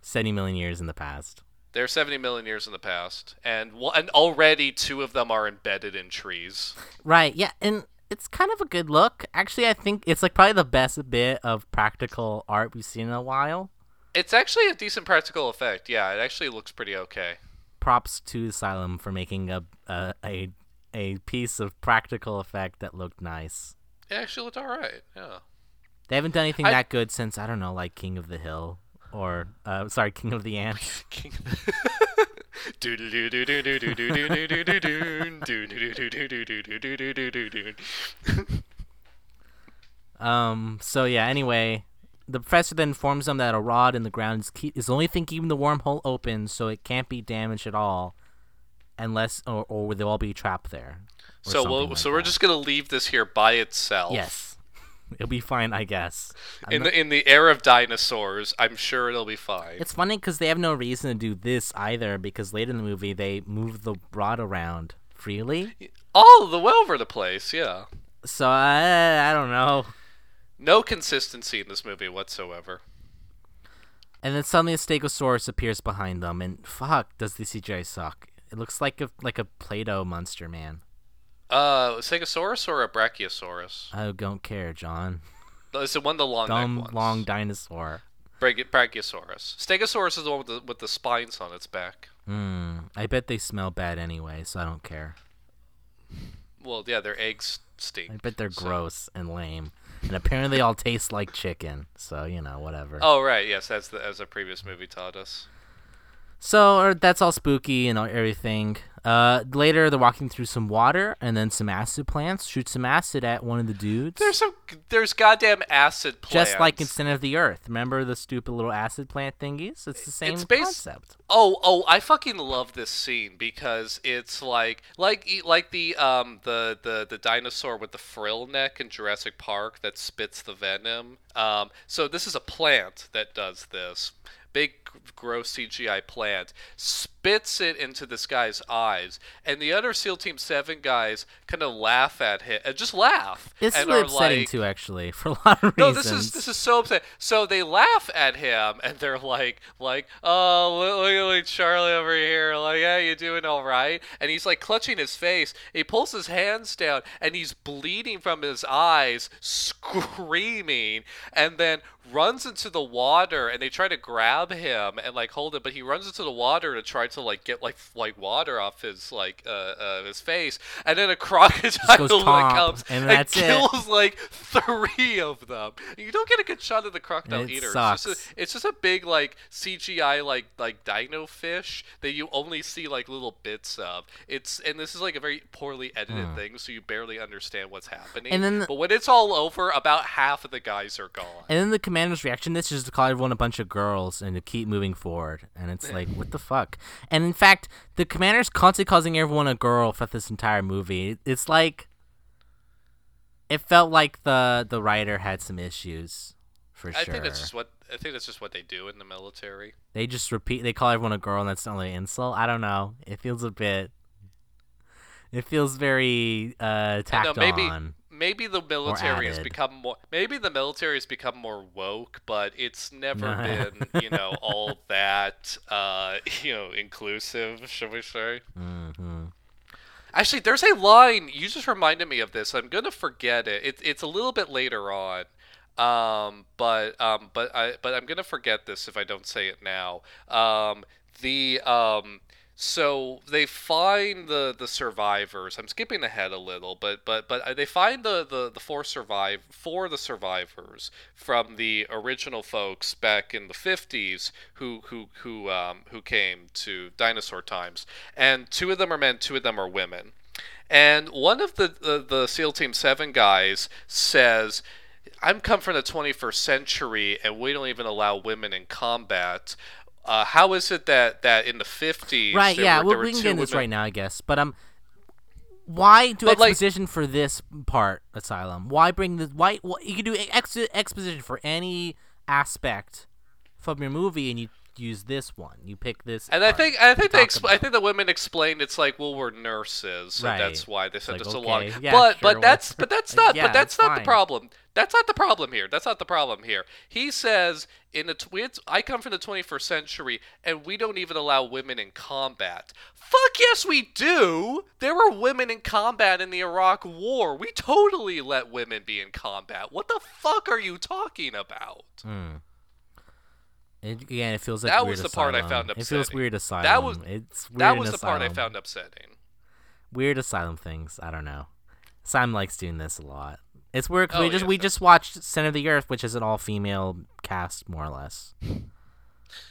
Speaker 2: Seventy million years in the past.
Speaker 3: They're 70 million years in the past, and one- and already two of them are embedded in trees.
Speaker 2: Right. Yeah, and it's kind of a good look. Actually, I think it's like probably the best bit of practical art we've seen in a while.
Speaker 3: It's actually a decent practical effect. Yeah, it actually looks pretty okay.
Speaker 2: Props to Asylum for making a a a, a piece of practical effect that looked nice.
Speaker 3: It actually looked all right. Yeah.
Speaker 2: They haven't done anything
Speaker 3: I-
Speaker 2: that good since I don't know, like King of the Hill or uh, sorry, King of the Ants.
Speaker 3: King
Speaker 2: um. So yeah. Anyway, the professor then informs them that a rod in the ground is key- is the only thing keeping the wormhole open, so it can't be damaged at all, unless or or they'll all be trapped there.
Speaker 3: So we'll,
Speaker 2: like
Speaker 3: so
Speaker 2: that.
Speaker 3: we're just gonna leave this here by itself.
Speaker 2: Yes. It'll be fine, I guess. I'm
Speaker 3: In
Speaker 2: not-
Speaker 3: the in the era of dinosaurs, I'm sure it'll be fine.
Speaker 2: it's funny because they have no reason to do this either. Because later in the movie, they move the rod around freely.
Speaker 3: All the way over the place. Yeah.
Speaker 2: So I I don't know.
Speaker 3: No consistency in this movie whatsoever.
Speaker 2: And then suddenly a Stegosaurus appears behind them, and fuck, does the CGI suck? It looks like a like a Play-Doh monster, man.
Speaker 3: Uh, Stegosaurus or a Brachiosaurus?
Speaker 2: I don't care, John.
Speaker 3: Is it one of the long
Speaker 2: Dumb
Speaker 3: ones?
Speaker 2: long dinosaur.
Speaker 3: Brach- Brachiosaurus. Stegosaurus is the one with the, with the spines on its back.
Speaker 2: Hmm. I bet they smell bad anyway, so I don't care.
Speaker 3: Well, yeah, their eggs stink.
Speaker 2: I bet they're
Speaker 3: so-
Speaker 2: gross and lame, and apparently they all taste like chicken. So you know, whatever.
Speaker 3: Oh right, yes, that's the as a previous movie taught us.
Speaker 2: So or, that's all spooky and all- everything. Uh, later they're walking through some water and then some acid plants. Shoot some acid at one of the dudes.
Speaker 3: There's some there's goddamn acid plants.
Speaker 2: just like in Center of the Earth. Remember the stupid little acid plant thingies? It's the same
Speaker 3: It's bas-
Speaker 2: concept.
Speaker 3: Oh, oh, I fucking love this scene because it's like like like the um the the the dinosaur with the frill neck in Jurassic Park that spits the venom. Um so this is a plant that does this. Big gross CGI plant spits it into this guy's eyes and the other SEAL Team 7 guys kind of laugh at him. Uh, just laugh.
Speaker 2: It's
Speaker 3: and
Speaker 2: really upsetting
Speaker 3: like,
Speaker 2: too, actually, for a lot of
Speaker 3: no,
Speaker 2: reasons.
Speaker 3: this is this is so upset. So they laugh at him, and they're like, like, oh, look, look at Charlie over here, like, yeah, you doing all right? And he's like clutching his face. He pulls his hands down, and he's bleeding from his eyes, screaming, and then runs into the water. And they try to grab him and like hold him, but he runs into the water to try to like get like like water off his like uh, uh his face, and then a crocodile like comes
Speaker 2: and that's it.
Speaker 3: kills like three of them. You don't get a good shot of the crocodile
Speaker 2: It
Speaker 3: either. It's just, a, it's just a big like CGI like like dino fish that you only see like little bits of. It's and this is like a very poorly edited thing, so you barely understand what's happening.
Speaker 2: And then the-
Speaker 3: but when it's all over, about half of the guys are gone.
Speaker 2: And then the commander's reaction this is to call everyone a bunch of girls and to keep moving forward. And it's like, what the fuck? And in fact, the commander's constantly causing everyone a girl for this entire movie. It's like it felt like the the writer had some issues for
Speaker 3: I
Speaker 2: sure.
Speaker 3: I think that's just what I think that's just what they do in the military.
Speaker 2: They just repeat they call everyone a girl and that's not only an insult. I don't know. It feels a bit it feels very uh tacked
Speaker 3: know maybe
Speaker 2: on.
Speaker 3: Maybe the military has become more maybe the military has become more woke, but it's never
Speaker 2: No.
Speaker 3: been you know all that uh, you know inclusive, shall we say?
Speaker 2: hmm
Speaker 3: Actually, there's a line you just reminded me of this. I'm gonna forget it. it it's a little bit later on. Um, but um, but I but I'm gonna forget this if I don't say it now. Um, the um, so they find the the survivors. I'm skipping ahead a little, but but but uh, they find the the the four survive four the survivors from the original folks back in the 50s who who who um who came to dinosaur times, and two of them are men, two of them are women. And one of the, the, the SEAL Team 7 guys says, I'm come from the 21st century and we don't even allow women in combat. Uh, how is it that, that in the 50s.
Speaker 2: Right,
Speaker 3: there
Speaker 2: yeah,
Speaker 3: were,
Speaker 2: well, we can get into this right now, I guess. But um, why do
Speaker 3: But, like-
Speaker 2: exposition for this part, Asylum? Why bring the why? wh- you can do ex- exposition for any aspect from your movie, and you use this one. You pick this.
Speaker 3: And I think I think they expl- I think the women explained it's like well we're nurses so
Speaker 2: Right.
Speaker 3: that's why they said
Speaker 2: like,
Speaker 3: long
Speaker 2: okay, yeah,
Speaker 3: but
Speaker 2: sure,
Speaker 3: but that's but that's not
Speaker 2: yeah,
Speaker 3: but that's not the problem. That's not the problem here. That's not the problem here. He says in the tw- I come from the 21st century and we don't even allow women in combat. Fuck yes we do! There were women in combat in the Iraq war. We totally let women be in combat. What the fuck are you talking about?
Speaker 2: Hmm. It, again, it feels like
Speaker 3: That
Speaker 2: weird
Speaker 3: was the part I found
Speaker 2: It feels weird asylum.
Speaker 3: That was-
Speaker 2: it's weird
Speaker 3: that was the part I found upsetting
Speaker 2: weird asylum things. I don't know. Simon likes doing this a lot. It's weird 'cause
Speaker 3: Oh,
Speaker 2: we just
Speaker 3: yeah,
Speaker 2: we just watched Center of the Earth, which is an all female cast more or less.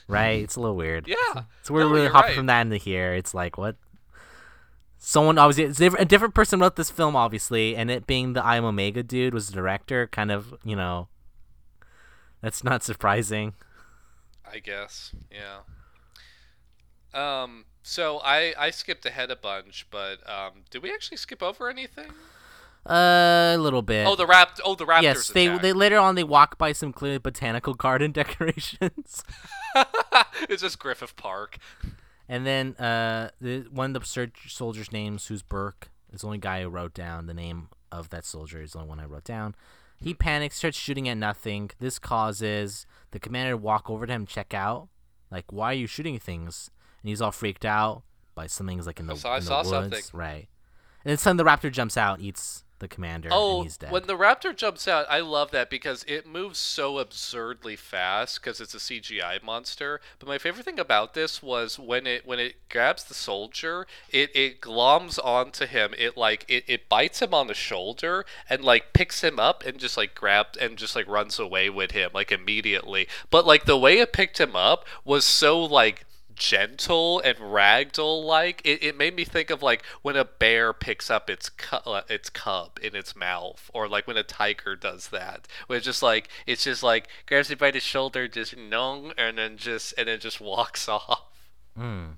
Speaker 2: Right? It's a little weird.
Speaker 3: yeah
Speaker 2: So we're
Speaker 3: No,
Speaker 2: really hopping
Speaker 3: right.
Speaker 2: from that into here. It's like what? Someone obviously it's a different person wrote this film, obviously, and it being the I Am Omega dude was the director. Kind of, you know, that's not surprising.
Speaker 3: I guess, yeah. Um, so I I skipped ahead a bunch, but um, did we actually skip over anything?
Speaker 2: Uh, a little bit.
Speaker 3: Oh, the rapt. Oh, the raptors.
Speaker 2: yes, they
Speaker 3: attack.
Speaker 2: they later on they walk by some clearly botanical garden decorations.
Speaker 3: it's just Griffith Park.
Speaker 2: And then uh, the one of the search soldiers' names, who's Burke, is the only guy who wrote down the name of that soldier. Is the only one I wrote down. He panics, starts shooting at nothing. This causes the commander to walk over to him, check out, like, "Why are you shooting things?" And he's all freaked out by something's like in the,
Speaker 3: I saw-
Speaker 2: in the
Speaker 3: saw
Speaker 2: woods,
Speaker 3: something.
Speaker 2: right? And then suddenly the raptor jumps out, eats the commander,
Speaker 3: Oh,
Speaker 2: and he's dead.
Speaker 3: when the raptor jumps out, I love that because it moves so absurdly fast because it's a CGI monster. But my favorite thing about this was when it when it grabs the soldier, it it gloms onto him. It like it, it bites him on the shoulder and like picks him up and just like grabs and just like runs away with him like immediately. But like the way it picked him up was so like gentle and ragdoll like. It, it made me think of like when a bear picks up its cu- uh, its cub in its mouth, or like when a tiger does that. Where it's just like it's just like grabs it by the shoulder, just nong, and then just and then just walks off.
Speaker 2: Mm.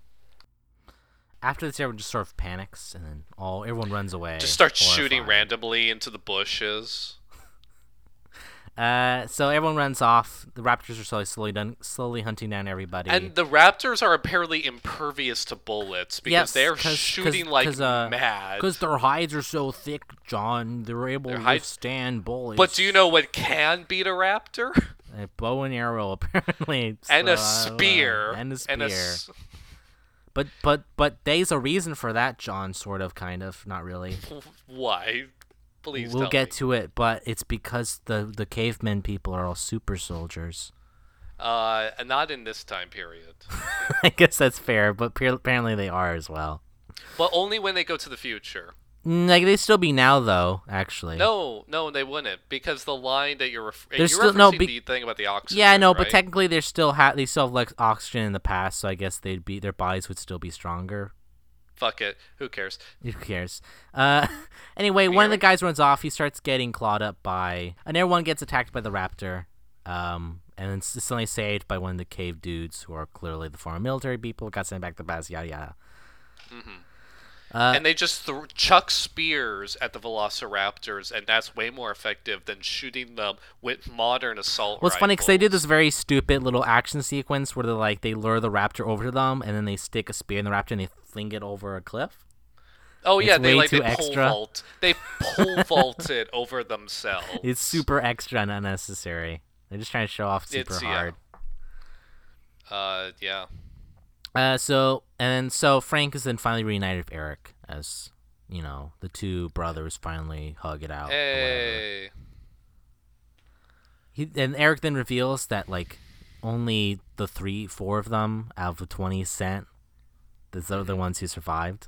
Speaker 2: After this, everyone just sort of panics, and then all everyone runs away.
Speaker 3: Just starts shooting randomly into the bushes.
Speaker 2: Uh, so everyone runs off. The raptors are slowly, slowly, done, slowly hunting down everybody.
Speaker 3: And the raptors are apparently impervious to bullets because
Speaker 2: Yes,
Speaker 3: they're
Speaker 2: 'cause-
Speaker 3: shooting
Speaker 2: 'cause-
Speaker 3: like
Speaker 2: 'cause, uh,
Speaker 3: mad.
Speaker 2: Because their hides are so thick, John, they're able
Speaker 3: Their
Speaker 2: to
Speaker 3: hides-
Speaker 2: withstand bullets.
Speaker 3: But do you know what can beat a raptor?
Speaker 2: A bow and arrow, apparently.
Speaker 3: and a
Speaker 2: uh,
Speaker 3: spear.
Speaker 2: and a spear.
Speaker 3: And a s-
Speaker 2: But but but there's a reason for that, John. Sort of, kind of, not really.
Speaker 3: why? Please
Speaker 2: we'll get
Speaker 3: me.
Speaker 2: to it, but it's because the the cavemen people are all super soldiers.
Speaker 3: Uh, not in this time period.
Speaker 2: I guess that's fair, but pe- apparently they are as well.
Speaker 3: but only when they go to the future.
Speaker 2: Mm, Like they still be now, though. Actually,
Speaker 3: No, no, they wouldn't because the line that you're ref-
Speaker 2: There's
Speaker 3: you're
Speaker 2: still- no,
Speaker 3: referencing
Speaker 2: be-
Speaker 3: the thing about the oxygen.
Speaker 2: Yeah, I know, but technically they're still ha- they still have like oxygen in the past, so I guess they'd be their bodies would still be stronger.
Speaker 3: Fuck it. Who cares?
Speaker 2: Who cares? Uh, anyway, one of the guys runs off. He starts getting clawed up by, and everyone gets attacked by the raptor. Um, and then suddenly saved by one of the cave dudes, who are clearly the former military people. Got sent back to the base, yada yada. Uh,
Speaker 3: and they just th- chuck spears at the velociraptors, and that's way more effective than shooting them with modern assault
Speaker 2: Well, it's funny because they did
Speaker 3: rifles.
Speaker 2: this very stupid little action sequence where they like they lure the raptor over to them, and then they stick a spear in the raptor and they fling it over a cliff.
Speaker 3: Oh yeah,
Speaker 2: It's
Speaker 3: they
Speaker 2: way
Speaker 3: like they
Speaker 2: too
Speaker 3: pole
Speaker 2: extra.
Speaker 3: vault. They pole vaulted over themselves.
Speaker 2: It's super extra and unnecessary. They're just trying to show off super
Speaker 3: It's- yeah.
Speaker 2: hard.
Speaker 3: Uh, yeah.
Speaker 2: Uh, so and so Frank is then finally reunited with Eric as you know the two brothers finally hug it out.
Speaker 3: Hey.
Speaker 2: He, and Eric then reveals that like only the three, four of them out of the twenty sent. Those are the ones who survived.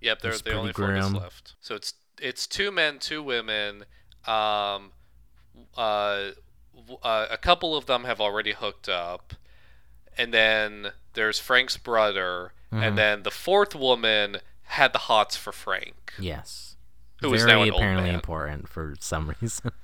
Speaker 3: Yep, they're the only
Speaker 2: grim.
Speaker 3: left. So it's it's two men, two women. Um, uh, w- uh, a couple of them have already hooked up, and then there's Frank's brother,
Speaker 2: Mhm.
Speaker 3: and then the fourth woman had the hots for Frank.
Speaker 2: Yes.
Speaker 3: Who is
Speaker 2: Very
Speaker 3: now an old
Speaker 2: apparently important for some reason.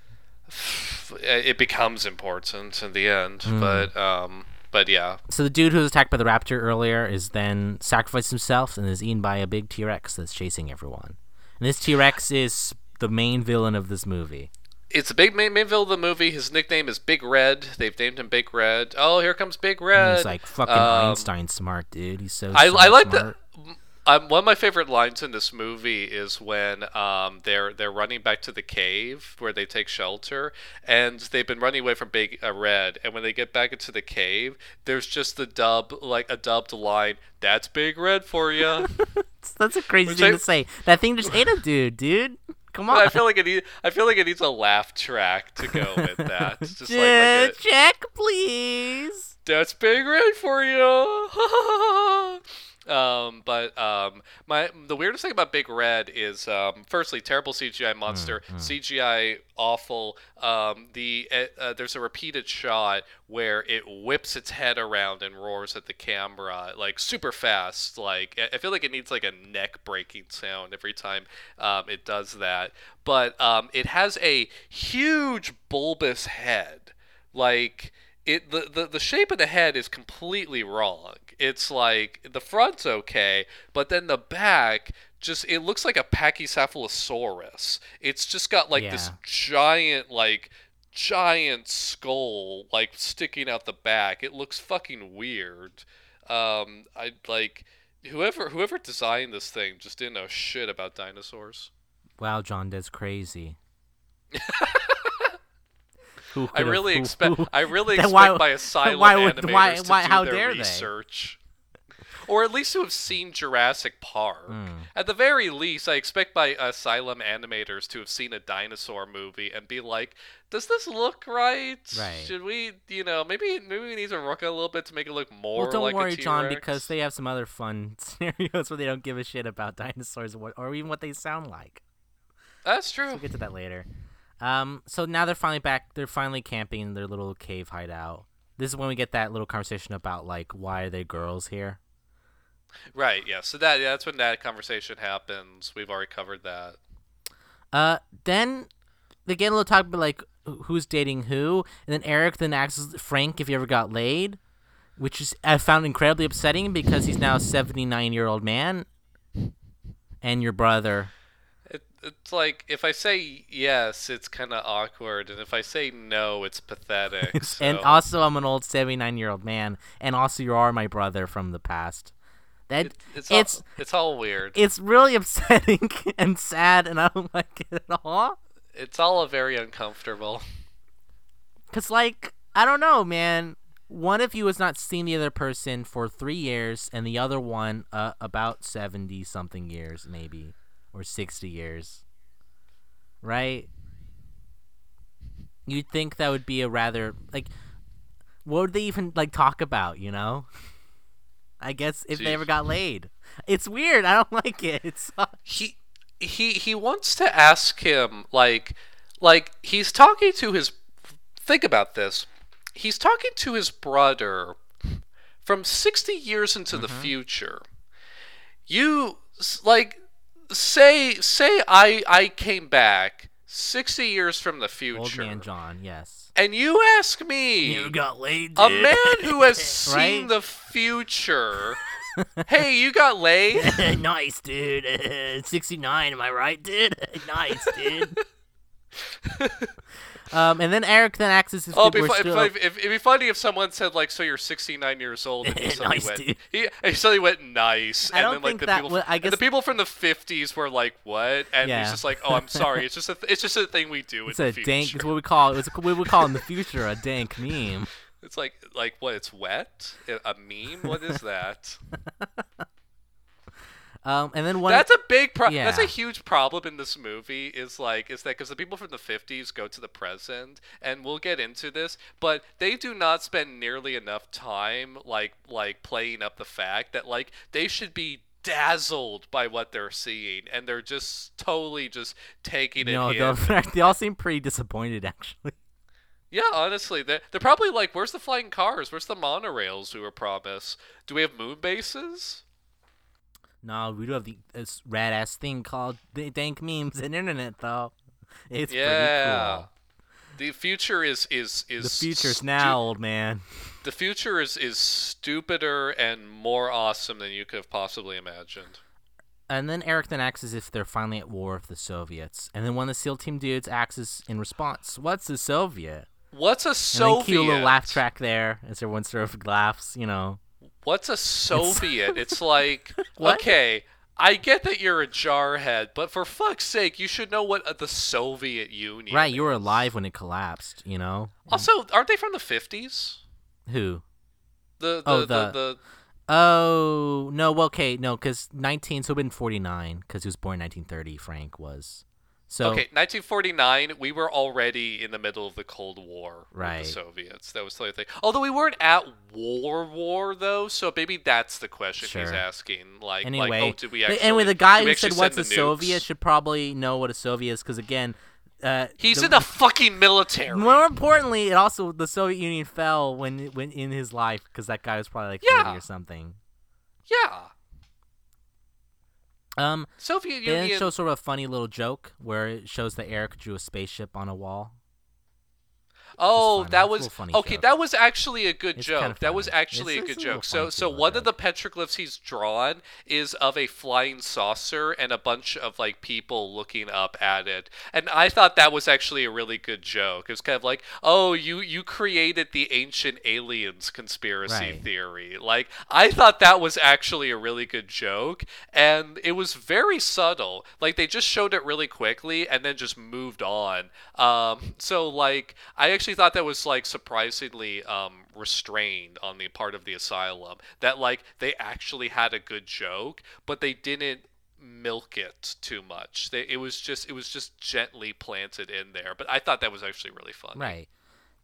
Speaker 3: It becomes important in the end,
Speaker 2: Mm.
Speaker 3: but um, but yeah,
Speaker 2: so the dude who was attacked by the raptor earlier is then sacrificed himself and is eaten by a big T Rex that's chasing everyone. And this T Rex is the main villain of this movie.
Speaker 3: It's a big villain of the movie. His nickname is Big Red. They've named him Big Red. Oh, here comes Big Red.
Speaker 2: He's like fucking
Speaker 3: Um,
Speaker 2: Einstein smart, dude. He's so.
Speaker 3: I,
Speaker 2: so
Speaker 3: I like
Speaker 2: smart.
Speaker 3: the um, one of my favorite lines in this movie is when um, they're they're running back to the cave where they take shelter, and they've been running away from Big uh, Red, and when they get back into the cave, there's just the dub like a dubbed line. That's Big Red for you.
Speaker 2: That's a crazy
Speaker 3: Which
Speaker 2: thing
Speaker 3: I-
Speaker 2: to say. That thing just ate a dude, dude. Come on.
Speaker 3: I feel like it. Need, I feel like it needs a laugh track to go with that. It's just like, like a,
Speaker 2: check, please.
Speaker 3: That's Big Red for you. um, but um, my the weirdest thing about Big Red is um, firstly terrible CGI monster, CGI awful. Um, the uh, uh, there's a repeated shot where it whips its head around and roars at the camera like super fast. Like I- I feel like it needs like a neck breaking sound every time um, it does that. But um, it has a huge bulbous head like it the, the the shape of the head is completely wrong it's like the front's okay but then the back just it looks like a pachycephalosaurus. It's just got like this giant like giant skull like sticking out the back. It looks fucking weird. Um i like whoever whoever designed this thing just didn't know shit about dinosaurs.
Speaker 2: Wow, John, that's crazy.
Speaker 3: I really expect. I really expect
Speaker 2: why-
Speaker 3: my asylum
Speaker 2: why would-
Speaker 3: animators
Speaker 2: why-
Speaker 3: to do
Speaker 2: how
Speaker 3: their
Speaker 2: dare they?
Speaker 3: research, or at least to have seen Jurassic Park.
Speaker 2: Hmm.
Speaker 3: At the very least, I expect my asylum animators to have seen a dinosaur movie and be like, "Does this look right?
Speaker 2: Right.
Speaker 3: Should we, you know, maybe maybe we need to work it a little bit to make it look more
Speaker 2: Well, don't
Speaker 3: like
Speaker 2: worry,
Speaker 3: a
Speaker 2: John, because they have some other fun scenarios where they don't give a shit about dinosaurs or, what, or even what they sound like.
Speaker 3: That's true.
Speaker 2: We'll get to that later. Um, so now they're finally back. They're finally camping in their little cave hideout. This is when we get that little conversation about like why are they girls here?
Speaker 3: Right. Yeah. So that yeah, that's when that conversation happens. We've already covered that.
Speaker 2: Uh, then they get a little talk about like who's dating who, and then Eric then asks Frank if he ever got laid, which is I found incredibly upsetting because he's now a seventy nine year old man, and your brother.
Speaker 3: It, it's like if I say yes, it's kind of awkward, and if I say no, it's pathetic.
Speaker 2: And also, I'm an old 79 year old man, and also, you are my brother from the past. That
Speaker 3: it,
Speaker 2: it's
Speaker 3: it's all,
Speaker 2: it's,
Speaker 3: it's all weird.
Speaker 2: really upsetting and sad, and I don't like it at all.
Speaker 3: It's all very uncomfortable.
Speaker 2: Cause like I don't know, man. One of you has not seen the other person for three years, and the other one uh, about seventy something years, maybe, or sixty years. Right? You'd think that would be a rather like, what would they even like talk about? You know? I guess if they ever got laid, it's weird. I don't like it. It's
Speaker 3: he he he wants to ask him like like he's talking to his think about this he's talking to his brother from 60 years into the mm-hmm. future you like say say i i came back 60 years from the future.
Speaker 2: old man John. Yes.
Speaker 3: and you ask me you
Speaker 2: got laid. dude.
Speaker 3: a man who has seen
Speaker 2: Right?
Speaker 3: the future hey you got laid
Speaker 2: nice, dude. 69, am I right, dude? nice, dude. Um, and then Eric then acts as if
Speaker 3: Oh, it'd be,
Speaker 2: still...
Speaker 3: if, if, it'd be funny if someone said like, "So you're 69 years old," and he suddenly
Speaker 2: Nice,
Speaker 3: went,
Speaker 2: dude.
Speaker 3: he, he suddenly went nice,
Speaker 2: I
Speaker 3: and
Speaker 2: don't
Speaker 3: then like
Speaker 2: think
Speaker 3: the
Speaker 2: that
Speaker 3: people,
Speaker 2: I
Speaker 3: and the people from the 50s were like, "What?" And
Speaker 2: Yeah.
Speaker 3: he's just like, "Oh, I'm sorry. It's just a, th- it's just a thing we do
Speaker 2: It's a dank. It's what we call. It's what we call in the future a dank meme.
Speaker 3: It's like, like what? It's wet? A meme? What is that?
Speaker 2: Um, and then one.
Speaker 3: That's a big problem. That's a huge problem in this movie. Is like, is that because the people from the '50s go to the present, and we'll get into this, but they do not spend nearly enough time like like playing up the fact that like they should be dazzled by what they're seeing, and they're just totally just taking it
Speaker 2: no,
Speaker 3: in.
Speaker 2: they all seem pretty disappointed actually.
Speaker 3: Yeah, honestly, they're, they're probably like, "Where's the flying cars? Where's the monorails we were promised? Do we have moon bases?"
Speaker 2: No, we do have the this rad ass thing called dank memes and internet though. It's
Speaker 3: yeah.
Speaker 2: pretty
Speaker 3: The future is is is
Speaker 2: The future's
Speaker 3: stu-
Speaker 2: now, old man.
Speaker 3: The future is is stupider and more awesome than you could have possibly imagined.
Speaker 2: And then Eric then acts as if they're finally at war with the Soviets. And then one of the SEAL team dudes acts as in response, "What's a Soviet?"
Speaker 3: What's a
Speaker 2: And
Speaker 3: Soviet?
Speaker 2: then cue a little laugh track there as everyone sort of laughs. You know,
Speaker 3: What's a Soviet? it's like okay, I get that you're a jarhead, but for fuck's sake, you should know what uh, the Soviet Union.
Speaker 2: right? You were alive when it collapsed. You know
Speaker 3: Also, aren't they from the fifties?
Speaker 2: who?
Speaker 3: The the,
Speaker 2: Oh,
Speaker 3: the,
Speaker 2: the-
Speaker 3: the
Speaker 2: Oh no, well, okay, no, because nineteen, so been forty nine, because he was born in nineteen thirty. Frank was. So
Speaker 3: okay, 1949. We were already in the middle of the Cold War with
Speaker 2: Right.
Speaker 3: the Soviets. That was the other thing. Although we weren't at war, war though. So maybe that's the question he's asking. Like,
Speaker 2: anyway,
Speaker 3: like, oh, did we actually?
Speaker 2: anyway, the guy who said what's a Soviet should probably know what a Soviet is, because again, uh,
Speaker 3: He's
Speaker 2: the-
Speaker 3: in the fucking military.
Speaker 2: More importantly, it also the Soviet Union fell when when in his life because that guy was probably like
Speaker 3: Yeah.
Speaker 2: thirty or something.
Speaker 3: yeah,
Speaker 2: Um,
Speaker 3: Soviet
Speaker 2: then it shows sort of a funny little joke where it shows that Eric drew a spaceship on a wall.
Speaker 3: Oh, that was okay.
Speaker 2: joke.
Speaker 3: That was actually a good
Speaker 2: It's
Speaker 3: joke.
Speaker 2: kinda
Speaker 3: that was actually
Speaker 2: It's-
Speaker 3: a good
Speaker 2: a
Speaker 3: joke. So, so one of the petroglyphs he's drawn is of a flying saucer and a bunch of like people looking up at it. And I thought that was actually a really good joke. It was kind of like, oh, you you created the ancient aliens conspiracy
Speaker 2: Right.
Speaker 3: theory. Like I thought that was actually a really good joke, and it was very subtle. Like they just showed it really quickly and then just moved on. Um, so like I actually thought that was like surprisingly um, restrained on the part of the asylum. That like they actually had a good joke, but they didn't milk it too much. They, it was just it was just gently planted in there. But I thought that was actually really fun.
Speaker 2: Right.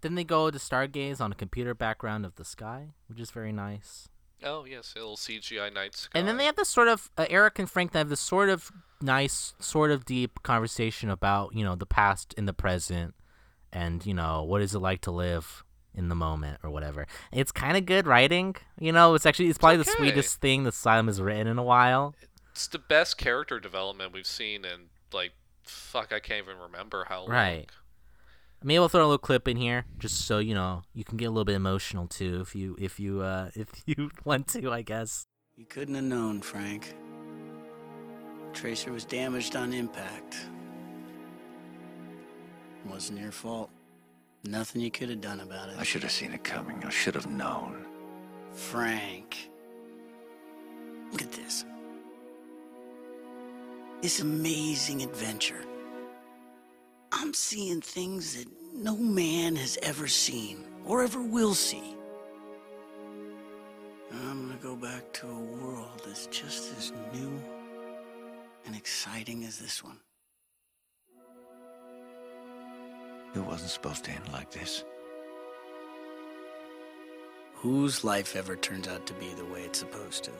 Speaker 2: Then they go to stargaze on a computer background of the sky, which is very nice.
Speaker 3: Oh yes, a little CGI night sky.
Speaker 2: And then they have this sort of uh, Eric and Frank they have this sort of nice, sort of deep conversation about you know the past and the present, and you know what is it like to live in the moment or whatever. It's kind of good writing, you know. It's actually it's probably the
Speaker 3: okay.
Speaker 2: sweetest thing the Asylum has written in a while.
Speaker 3: It's the best character development we've seen in like fuck. I can't even remember how long.
Speaker 2: Right. Maybe we'll throw a little clip in here just so you know you can get a little bit emotional too if you if you uh if you want to, I guess.
Speaker 4: You couldn't have known, Frank. Tracer was damaged on impact. Wasn't your fault. Nothing you could have done about it.
Speaker 5: I should have seen it coming. I should have known.
Speaker 4: Frank. Look at this. This amazing adventure. I'm seeing things that no man has ever seen or ever will see. I'm gonna go back to a world that's just as new and exciting as this one.
Speaker 5: It wasn't supposed to end like this.
Speaker 4: Whose life ever turns out to be the way it's supposed to?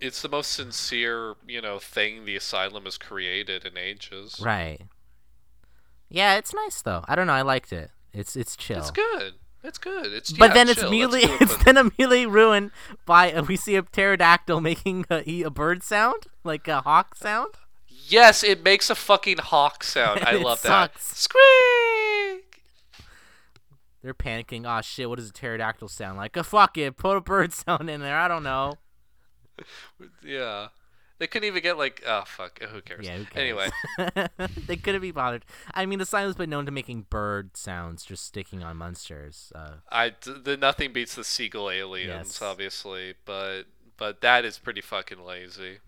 Speaker 3: It's the most sincere, you know, thing the asylum has created in ages.
Speaker 2: Right. Yeah, it's nice though. I don't know. I liked it. It's it's chill.
Speaker 3: It's good. It's good. It's
Speaker 2: But
Speaker 3: yeah,
Speaker 2: then it's
Speaker 3: chill.
Speaker 2: immediately
Speaker 3: Let's it,
Speaker 2: it's
Speaker 3: but-
Speaker 2: then immediately ruined by uh, we see a pterodactyl making a bird sound like a hawk sound.
Speaker 3: Yes, it makes a fucking hawk sound. I love that.
Speaker 2: sucks.
Speaker 3: Squeak.
Speaker 2: They're panicking. Oh shit! What does a pterodactyl sound like? Uh, fuck it. Put a bird sound in there. I don't know.
Speaker 3: Yeah. They couldn't even get like oh fuck, who cares?
Speaker 2: Yeah. Who cares?
Speaker 3: Anyway,
Speaker 2: they couldn't be bothered. I mean, the Asylum's been known to making bird sounds, just sticking on monsters. Uh,
Speaker 3: I the nothing beats the seagull aliens,
Speaker 2: Yes.
Speaker 3: obviously, but but that is pretty fucking lazy.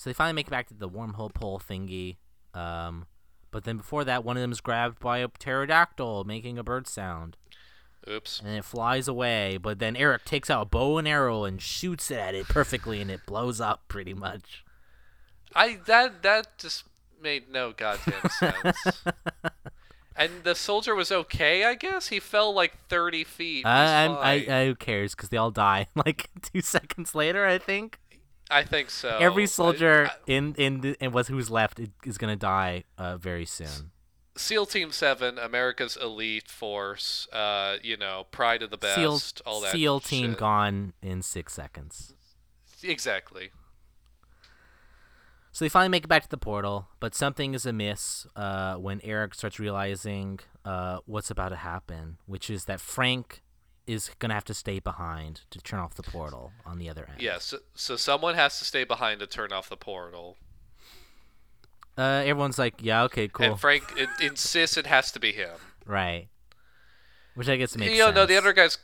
Speaker 2: So they finally make it back to the wormhole pole thingy. Um, but then before that, one of them is grabbed by a pterodactyl, making a bird sound,
Speaker 3: Oops.
Speaker 2: and it flies away. But then Eric takes out a bow and arrow and shoots it at it perfectly, and it blows up pretty much.
Speaker 3: I that that just made no goddamn sense. and the soldier was okay, I guess. He fell like thirty feet.
Speaker 2: I,
Speaker 3: He's
Speaker 2: I'm, I. I, who cares? Because they all die like two seconds later. I think
Speaker 3: I think so.
Speaker 2: every soldier
Speaker 3: I-
Speaker 2: in in the, and was who's left is- is gonna die uh, very soon.
Speaker 3: SEAL Team Seven, America's elite force. Uh, you know, pride of the best.
Speaker 2: SEAL,
Speaker 3: all that.
Speaker 2: SEAL team gone in six seconds.
Speaker 3: Exactly.
Speaker 2: So they finally make it back to the portal, but something is amiss uh, when Eric starts realizing uh, what's about to happen, which is that Frank is gonna have to stay behind to turn off the portal on the other end.
Speaker 3: Yeah. So, so someone has to stay behind to turn off the portal,
Speaker 2: Uh, everyone's like, "Yeah, okay, cool,
Speaker 3: and Frank it, insists it has to be him.
Speaker 2: right." Which I guess makes
Speaker 3: you know,
Speaker 2: sense.
Speaker 3: no, the other guys.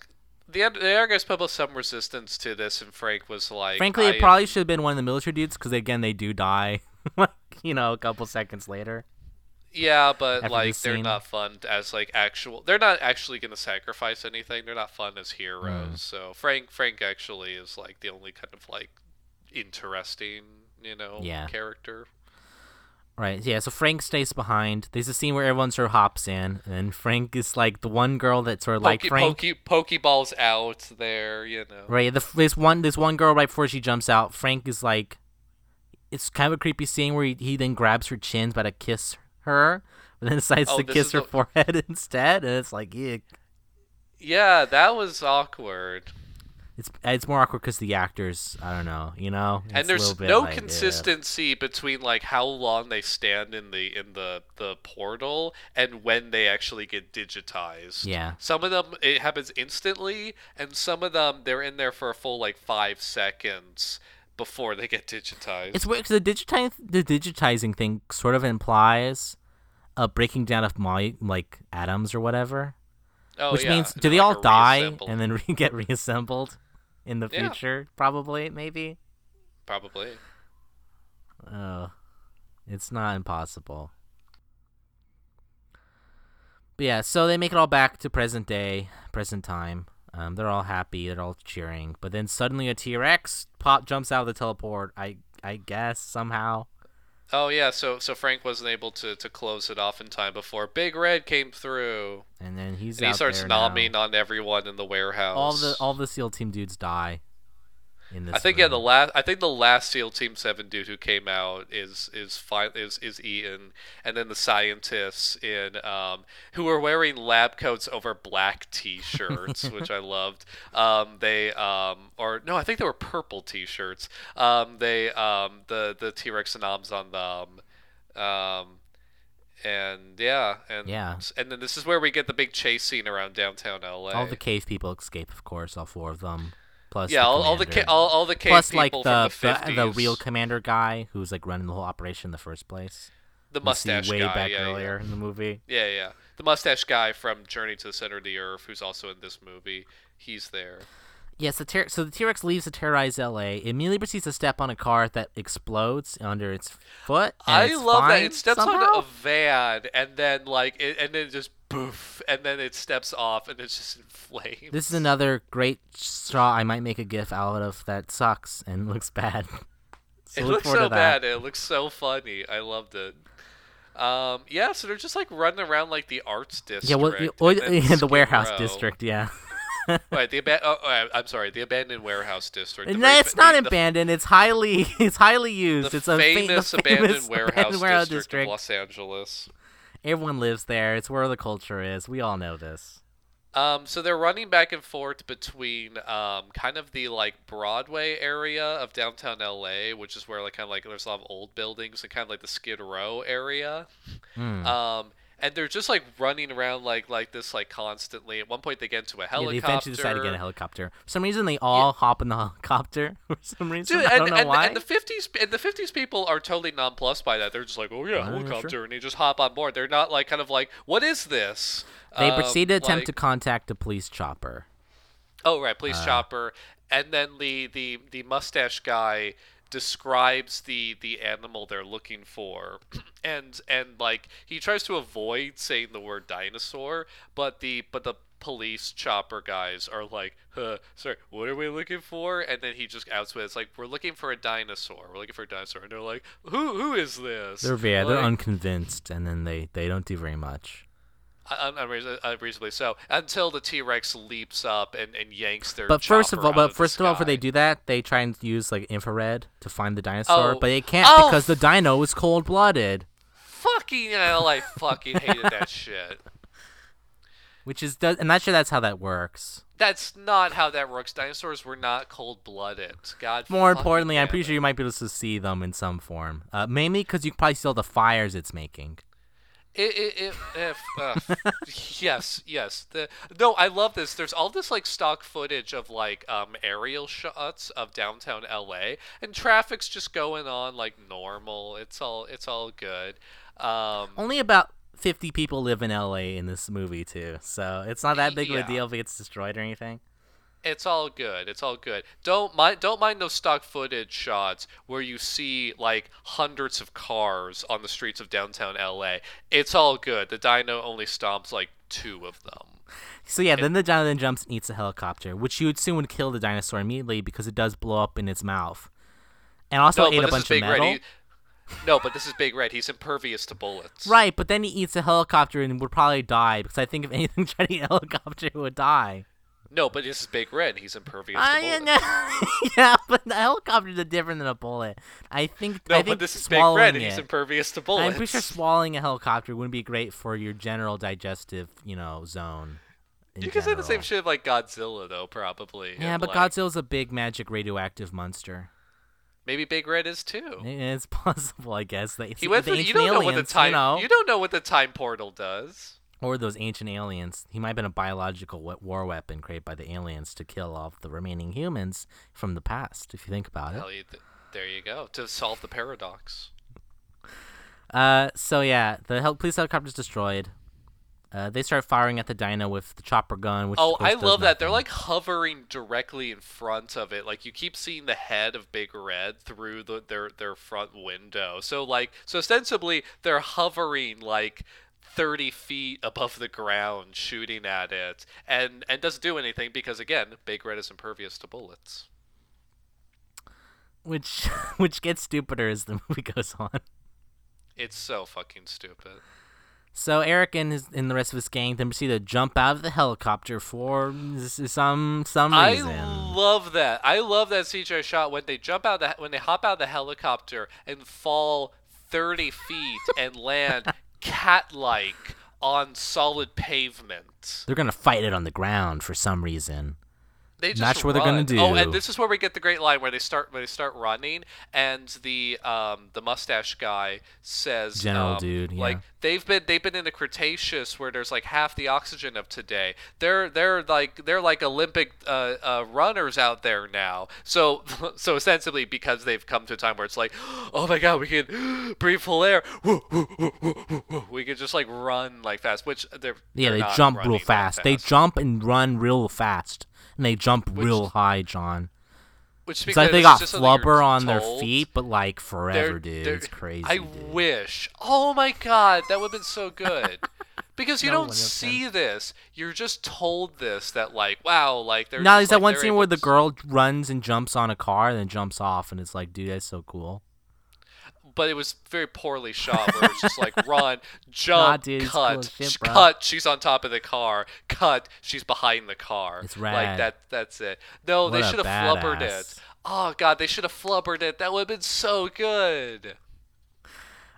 Speaker 3: The, the other guys put up some resistance to this, and Frank was like,
Speaker 2: Frankly, it probably should have been one of the military dudes because again, they do die, like you know, a couple seconds later.
Speaker 3: Yeah, but
Speaker 2: after
Speaker 3: like they're not fun as like actual. They're not actually gonna sacrifice anything. They're not fun as heroes.
Speaker 2: Mm.
Speaker 3: So Frank, Frank actually is like the only kind of like interesting, you know,
Speaker 2: Yeah.
Speaker 3: character.
Speaker 2: Right. Yeah. So Frank stays behind. There's a scene where everyone sort of hops in, and Frank is like the one girl that sort of like Frank.
Speaker 3: pokey, Pokeballs out there, you know.
Speaker 2: Right. The this one this one girl right before she jumps out, Frank is like, it's kind of a creepy scene where he, he then grabs her chin, about to kiss her, but then decides
Speaker 3: Oh,
Speaker 2: to kiss her
Speaker 3: the-
Speaker 2: forehead instead, and it's like, yeah,
Speaker 3: Yeah, that was awkward.
Speaker 2: it's it's more awkward because the actors, I don't know, you know,
Speaker 3: and
Speaker 2: It's a
Speaker 3: there's no
Speaker 2: like,
Speaker 3: consistency between like how long they stand in the in the the portal and when they actually get digitized.
Speaker 2: Yeah.
Speaker 3: Some of them it happens instantly, and some of them they're in there for a full like five seconds before they get digitized.
Speaker 2: It's weird 'cause the digitize the digitizing thing sort of implies a breaking down of my like atoms or whatever.
Speaker 3: oh,
Speaker 2: Which
Speaker 3: yeah,
Speaker 2: means do they
Speaker 3: like,
Speaker 2: all die and then re- get reassembled in the
Speaker 3: Yeah.
Speaker 2: future? Probably, maybe.
Speaker 3: probably
Speaker 2: Oh, it's not impossible. But yeah, so they make it all back to present day, present time. Um, they're all happy, they're all cheering. But then suddenly a T Rex pop jumps out of the teleport. I I guess somehow.
Speaker 3: Oh yeah, so so Frank wasn't able to, to close it off in time before Big Red came through,
Speaker 2: And then he's
Speaker 3: and he starts
Speaker 2: now.
Speaker 3: nomming on everyone in the warehouse.
Speaker 2: all the all the SEAL team dudes die. In this.
Speaker 3: I think yeah, the last I think the last SEAL Team Seven dude who came out is is fi- is is Ian, and then the scientists in um who were wearing lab coats over black T-shirts, which I loved. Um, they um or no, I think they were purple T-shirts. Um, they um the the T Rex noms on them. Um, and yeah, and
Speaker 2: Yeah.
Speaker 3: and then this is where we get the big chase scene around downtown LA.
Speaker 2: all the cave people escape, of course, all four of them. Plus
Speaker 3: yeah,
Speaker 2: the
Speaker 3: all, all the ca- all, all the cave
Speaker 2: Plus like
Speaker 3: people
Speaker 2: the,
Speaker 3: from the 50s.
Speaker 2: the the real commander guy who's like running the whole operation in the first place.
Speaker 3: the mustache
Speaker 2: way
Speaker 3: guy,
Speaker 2: back
Speaker 3: yeah, yeah.
Speaker 2: earlier in the movie.
Speaker 3: Yeah, yeah. The mustache guy from Journey to the Center of the Earth, who's also in this movie, he's there.
Speaker 2: Yes, the ter- so the T Rex leaves to terrorize L.A. It immediately proceeds to step on a car that explodes under its foot. and
Speaker 3: I
Speaker 2: it's
Speaker 3: love that it steps
Speaker 2: somehow.
Speaker 3: on a van and then like, it, and then just poof, and then it steps off and it's just in flames.
Speaker 2: This is another great straw I might make a gif out of that sucks and looks bad. so
Speaker 3: it
Speaker 2: look
Speaker 3: looks so bad. It looks so funny. I loved it. Um, yeah, so they're just like running around like the arts district.
Speaker 2: Yeah, well,
Speaker 3: then
Speaker 2: yeah, the warehouse
Speaker 3: Row.
Speaker 2: district. Yeah.
Speaker 3: Right, the aban- oh, oh, I'm sorry, the abandoned warehouse district. The very
Speaker 2: it's not
Speaker 3: the-
Speaker 2: abandoned. It's highly, it's highly used. it's a fa- the
Speaker 3: famous,
Speaker 2: famous
Speaker 3: abandoned warehouse,
Speaker 2: warehouse
Speaker 3: district, of Los Angeles.
Speaker 2: Everyone lives there. It's where the culture is. We all know this.
Speaker 3: Um, so they're running back and forth between um, kind of the like Broadway area of downtown LA, which is where like kind of like there's a lot of old buildings, and kind of like the Skid Row area.
Speaker 2: Hmm.
Speaker 3: Um, and they're just like running around like like this like constantly. At one point, they get into a helicopter.
Speaker 2: Yeah, they eventually decide to get a helicopter. For some reason, they all hop in the helicopter. For some reason,
Speaker 3: Dude,
Speaker 2: I don't know
Speaker 3: and,
Speaker 2: why.
Speaker 3: and the fifties and the fifties people are totally nonplussed by that. They're just like, oh yeah,
Speaker 2: Uh, sure.
Speaker 3: helicopter, and they just hop on board. They're not like kind of like, what is this?
Speaker 2: they
Speaker 3: Um,
Speaker 2: proceed to attempt
Speaker 3: like-
Speaker 2: to contact a police chopper.
Speaker 3: Oh right, police
Speaker 2: Uh,
Speaker 3: chopper, and then the the the mustache guy describes the the animal they're looking for, and and like he tries to avoid saying the word dinosaur, but the but the police chopper guys are like, huh, sorry, what are we looking for? And then he just outs with it's like we're looking for a dinosaur. We're looking for a dinosaur, and they're like, who who is this?
Speaker 2: They're yeah, they're unconvinced, and then they they don't do very much.
Speaker 3: Unreason- unreasonably so until the T Rex leaps up and, and yanks their.
Speaker 2: But first of all, but first of all, before they do that, they try and use like infrared to find the dinosaur,
Speaker 3: Oh.
Speaker 2: but they can't
Speaker 3: Oh,
Speaker 2: because the dino is cold blooded,
Speaker 3: Fucking hell, I fucking hated that shit.
Speaker 2: which is. I'm not sure that's how that works.
Speaker 3: That's not how that works. Dinosaurs were not cold blooded. God.
Speaker 2: More importantly, I'm pretty
Speaker 3: it.
Speaker 2: sure you might be able to see them in some form. Uh, mainly because you can probably see all the fires it's making.
Speaker 3: It, it, it, if, uh, yes, yes. The, no, I love this. There's all this like stock footage of like um aerial shots of downtown LA, and traffic's just going on like normal. It's all it's all good. Um,
Speaker 2: Only about 50 people live in LA in this movie too, so it's not that big of a deal if it gets destroyed or anything.
Speaker 3: It's all good. It's all good. Don't mind. Don't mind those stock footage shots where you see like hundreds of cars on the streets of downtown LA. It's all good. The dino only stomps like two of them.
Speaker 2: So yeah, then the dino then jumps and eats a helicopter, which you would assume would kill the dinosaur immediately because it does blow up in its mouth, and also
Speaker 3: no,
Speaker 2: ate a bunch of metal.
Speaker 3: He, no, but this is Big Red. He's impervious to bullets.
Speaker 2: Right, but then he eats a helicopter and would probably die because I think if anything tried to eat a helicopter, it would die.
Speaker 3: No, but this is Big Red. He's impervious to
Speaker 2: I
Speaker 3: bullets.
Speaker 2: know. yeah, but the helicopters different than a bullet. I think.
Speaker 3: No,
Speaker 2: I think
Speaker 3: but this is Big Red, and
Speaker 2: it,
Speaker 3: he's impervious to bullets.
Speaker 2: I'm pretty sure swallowing a helicopter wouldn't be great for your general digestive, you know, zone.
Speaker 3: you can say the same shit like Godzilla, though, probably.
Speaker 2: Yeah, but
Speaker 3: like,
Speaker 2: Godzilla's a big magic radioactive monster.
Speaker 3: Maybe Big Red is too.
Speaker 2: It's possible, I guess. That
Speaker 3: He went
Speaker 2: the
Speaker 3: through. You don't know what the time.
Speaker 2: You know,
Speaker 3: you don't know what the time portal does.
Speaker 2: Or those ancient aliens. He might have been a biological war weapon created by the aliens to kill off the remaining humans from the past. If you think about it.
Speaker 3: Hell, you th- there you go. To solve the paradox.
Speaker 2: Uh, so yeah, the hel- police helicopter's destroyed. Uh, they start firing at the dino with the chopper gun. Which
Speaker 3: Oh, I love that. They're like hovering directly in front of it. Like you keep seeing the head of Big Red through the, their their front window. So like so ostensibly they're hovering like 30 feet above the ground shooting at it and and doesn't do anything because again big red is impervious to bullets
Speaker 2: which which gets stupider as the movie goes on.
Speaker 3: it's so fucking stupid
Speaker 2: So Eric and his and the rest of his gang then proceed to jump out of the helicopter for some some reason.
Speaker 3: I love that. I love that CGI shot when they jump out the when they hop out of the helicopter and fall 30 feet and land cat-like on solid pavement.
Speaker 2: They're gonna fight it on the ground for some reason.
Speaker 3: They just
Speaker 2: sure what they're gonna
Speaker 3: do. Oh, and this is where we get the great line where they start where they start running, and the um the mustache guy says,
Speaker 2: General
Speaker 3: um,
Speaker 2: dude, yeah.
Speaker 3: like they've been they've been in the Cretaceous where there's like half the oxygen of today. They're they're like they're like Olympic uh, uh, runners out there now. So so ostensibly because they've come to a time where it's like, oh my god, we can breathe full air. we could just like run like fast, which they're
Speaker 2: Yeah,
Speaker 3: they're
Speaker 2: they jump real
Speaker 3: that
Speaker 2: fast. They jump and run real fast, and they jump real high, John.
Speaker 3: Which
Speaker 2: It's like they got
Speaker 3: just something you're
Speaker 2: flubber on their feet, but like
Speaker 3: They're-
Speaker 2: forever, dude.
Speaker 3: they're-
Speaker 2: It's crazy.
Speaker 3: I
Speaker 2: dude.
Speaker 3: wish. Oh my god, that would have been so good. Because you
Speaker 2: No
Speaker 3: don't see this. You're just told this that like, wow, like they're.
Speaker 2: Now there's that one scene where the girl runs and jumps on a car and then jumps off, and it's like, dude, that's so cool.
Speaker 3: But it was very poorly shot. Where it's just like run, jump,
Speaker 2: dude, it's cool
Speaker 3: cut,
Speaker 2: shit,
Speaker 3: cut. She's on top of the car. Cut. She's behind the car.
Speaker 2: It's rad.
Speaker 3: Like that. That's it. No, they
Speaker 2: What a
Speaker 3: should have flubbered it. Oh god, they should have flubbered it. That would have been so good.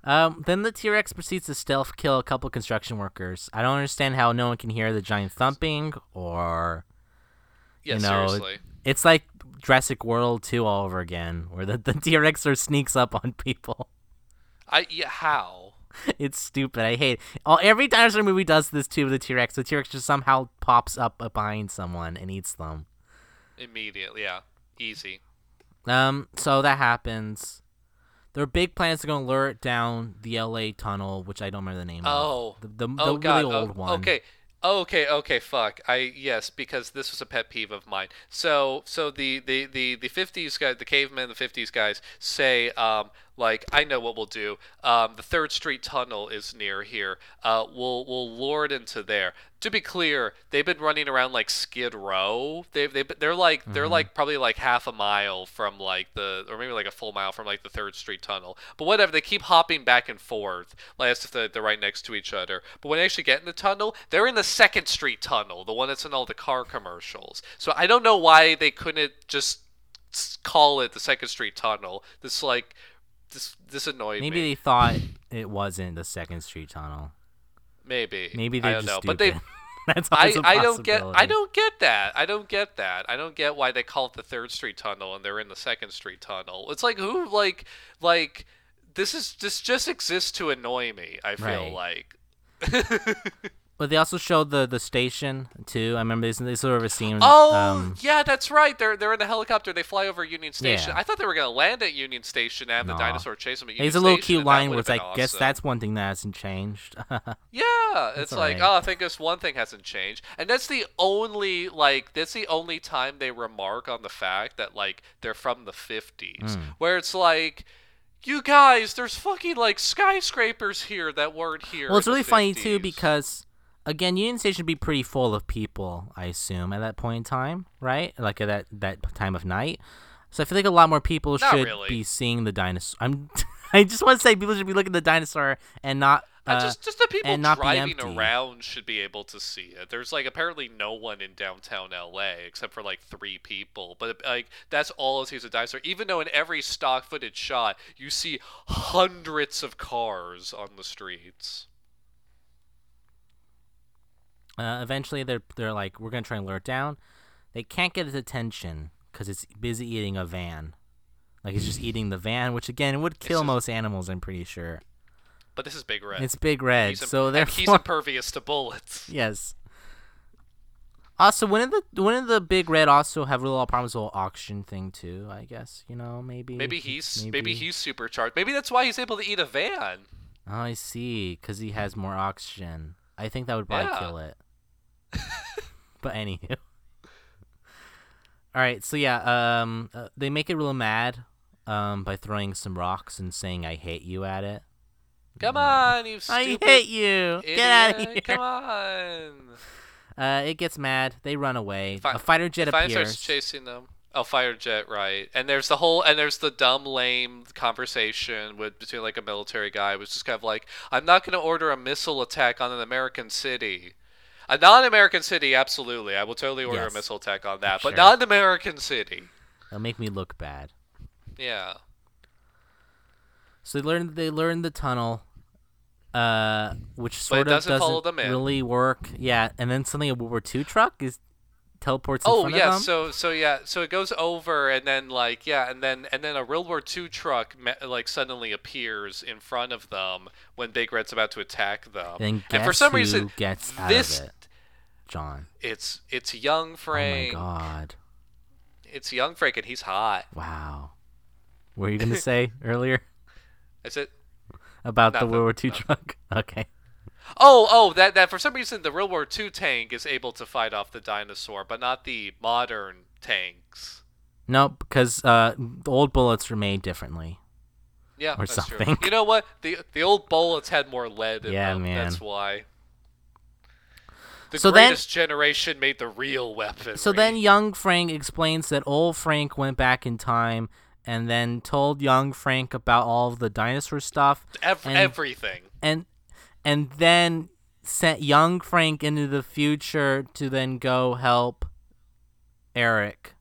Speaker 2: Um, then the T Rex proceeds to stealth kill a couple construction workers. I don't understand how no one can hear the giant thumping, or
Speaker 3: Yeah,
Speaker 2: you know,
Speaker 3: seriously.
Speaker 2: it's like Jurassic World 2 all over again, where the, the T Rex sneaks up on people.
Speaker 3: I yeah, how?
Speaker 2: it's stupid. I hate it. All, every dinosaur movie does this too with the T Rex. The T Rex just somehow pops up behind someone and eats them.
Speaker 3: Immediately, yeah, easy.
Speaker 2: Um, so that happens. Their big plan is to go lure it down the LA tunnel, which I don't remember the name
Speaker 3: Oh.
Speaker 2: of. The, the,
Speaker 3: oh
Speaker 2: the
Speaker 3: god.
Speaker 2: really
Speaker 3: oh,
Speaker 2: old one.
Speaker 3: Okay. Okay, okay, fuck. I yes, because this was a pet peeve of mine. So so the the the the 50s guys, the cavemen, the 50s guys say um like I know what we'll do. Um the 3rd Street tunnel is near here. Uh we'll we'll lure it into there. To be clear, they've been running around like Skid Row. They've they they're like they're like probably like half a mile from like the or maybe like a full mile from like the 3rd Street tunnel. But whatever, they keep hopping back and forth like as if they're, they're right next to each other. But when they actually get in the tunnel, they're in the Second Street tunnel, the one that's in all the car commercials. So I don't know why they couldn't just call it the Second Street tunnel. This like this this annoyed
Speaker 2: Maybe
Speaker 3: me.
Speaker 2: Maybe they thought it wasn't the Second Street Tunnel.
Speaker 3: Maybe
Speaker 2: Maybe they're
Speaker 3: don't
Speaker 2: just
Speaker 3: know,
Speaker 2: stupid.
Speaker 3: but they.
Speaker 2: That's
Speaker 3: I, I don't get I don't get that. I don't get that. I don't get why they call it the Third Street Tunnel and they're in the Second Street Tunnel. It's like who like like this is this just exists to annoy me. I feel
Speaker 2: Right.
Speaker 3: like.
Speaker 2: But they also showed the the station too. I remember they, they sort of a scene.
Speaker 3: Oh
Speaker 2: um,
Speaker 3: yeah, that's right. They're they're in the helicopter. They fly over Union Station.
Speaker 2: Yeah.
Speaker 3: I thought they were gonna land at Union Station and have
Speaker 2: Nah.
Speaker 3: the dinosaur chase them at Union
Speaker 2: There's a little
Speaker 3: Station,
Speaker 2: cute line where it's like,
Speaker 3: been
Speaker 2: guess that's one thing that hasn't changed.
Speaker 3: Yeah, it's like,
Speaker 2: alright.
Speaker 3: oh, I think this one thing hasn't changed, and that's the only like that's the only time they remark on the fact that like they're from the '50s,
Speaker 2: Hmm.
Speaker 3: where it's like, you guys, there's fucking like skyscrapers here that weren't here.
Speaker 2: well, it's really funny too because again, Union Station would be pretty full of people, I assume, at that point in time, right? Like at that that time of night. So I feel like a lot more people
Speaker 3: Not
Speaker 2: should
Speaker 3: really.
Speaker 2: be seeing the dinosaur. I'm. I just want to say people should be looking at the dinosaur and not.
Speaker 3: Uh,
Speaker 2: Uh,
Speaker 3: just, just the people
Speaker 2: and not be
Speaker 3: driving around should be able to see it. There's like apparently no one in downtown LA except for like three people, but like that's all it sees a dinosaur. Even though in every stock footage shot you see hundreds of cars on the streets.
Speaker 2: Uh, eventually, they're they're like, we're gonna try and lure it down. They can't get its attention because it's busy eating a van. Like it's just eating the van, which again would kill most animals. I'm pretty sure.
Speaker 3: But this is Big Red.
Speaker 2: It's big red,
Speaker 3: He's
Speaker 2: so
Speaker 3: and
Speaker 2: they're
Speaker 3: he's impervious to bullets.
Speaker 2: yes. Also, wouldn't the wouldn't the big red also have a little problems with the whole oxygen thing too? I guess you know maybe.
Speaker 3: Maybe he's maybe, he's supercharged. Maybe that's why he's able to eat a van.
Speaker 2: Oh, I see, because he has more oxygen. I think that would probably
Speaker 3: Yeah.
Speaker 2: kill it. but anywho. All right, so yeah, um, uh, they make it real mad, um, by throwing some rocks and saying "I hate you" at it.
Speaker 3: Come on, you stupid
Speaker 2: I hate you.
Speaker 3: idiot.
Speaker 2: Get out of here.
Speaker 3: Come on.
Speaker 2: Uh, it gets mad. They run away.
Speaker 3: Fi-
Speaker 2: a fighter jet
Speaker 3: Fine
Speaker 2: appears.
Speaker 3: starts chasing them. Oh, fighter jet, right? And there's the whole, and there's the dumb, lame conversation with between like a military guy, who's just kind of like, "I'm not going to order a missile attack on an American city." A non-American city, absolutely. I will totally order
Speaker 2: Yes.
Speaker 3: a missile attack on that. But
Speaker 2: Sure.
Speaker 3: not an American city.
Speaker 2: It'll make me look bad.
Speaker 3: Yeah.
Speaker 2: So they learn they learn the tunnel, uh, which
Speaker 3: But
Speaker 2: sort of
Speaker 3: doesn't
Speaker 2: doesn't
Speaker 3: them in.
Speaker 2: really work. Yeah, and then suddenly a World War II truck is teleports in
Speaker 3: Oh
Speaker 2: front
Speaker 3: yeah,
Speaker 2: of them.
Speaker 3: so so yeah, so it goes over and then like yeah, and then and then a World War II truck like suddenly appears in front of them when Big Red's about to attack them.
Speaker 2: guess
Speaker 3: and for some reason,
Speaker 2: gets out
Speaker 3: this
Speaker 2: of it? John.
Speaker 3: it's it's young Frank.
Speaker 2: Oh my God!
Speaker 3: It's young Frank, and he's hot.
Speaker 2: Wow. What were you gonna say earlier
Speaker 3: Is it?
Speaker 2: about the World War II
Speaker 3: nothing.
Speaker 2: truck? Okay.
Speaker 3: Oh, oh, that that for some reason the World War II tank is able to fight off the dinosaur, but not the modern tanks.
Speaker 2: No, because uh, the old bullets were made differently.
Speaker 3: Yeah,
Speaker 2: Or
Speaker 3: that's
Speaker 2: something.
Speaker 3: true. You know what? The the old bullets had more lead in
Speaker 2: Yeah,
Speaker 3: them.
Speaker 2: man.
Speaker 3: That's why. The
Speaker 2: So then-
Speaker 3: greatest generation made the real weapon.
Speaker 2: So then young Frank explains that old Frank went back in time and then told young Frank about all of the dinosaur stuff
Speaker 3: Ev-
Speaker 2: and-
Speaker 3: everything.
Speaker 2: and and then sent young Frank into the future to then go help Eric.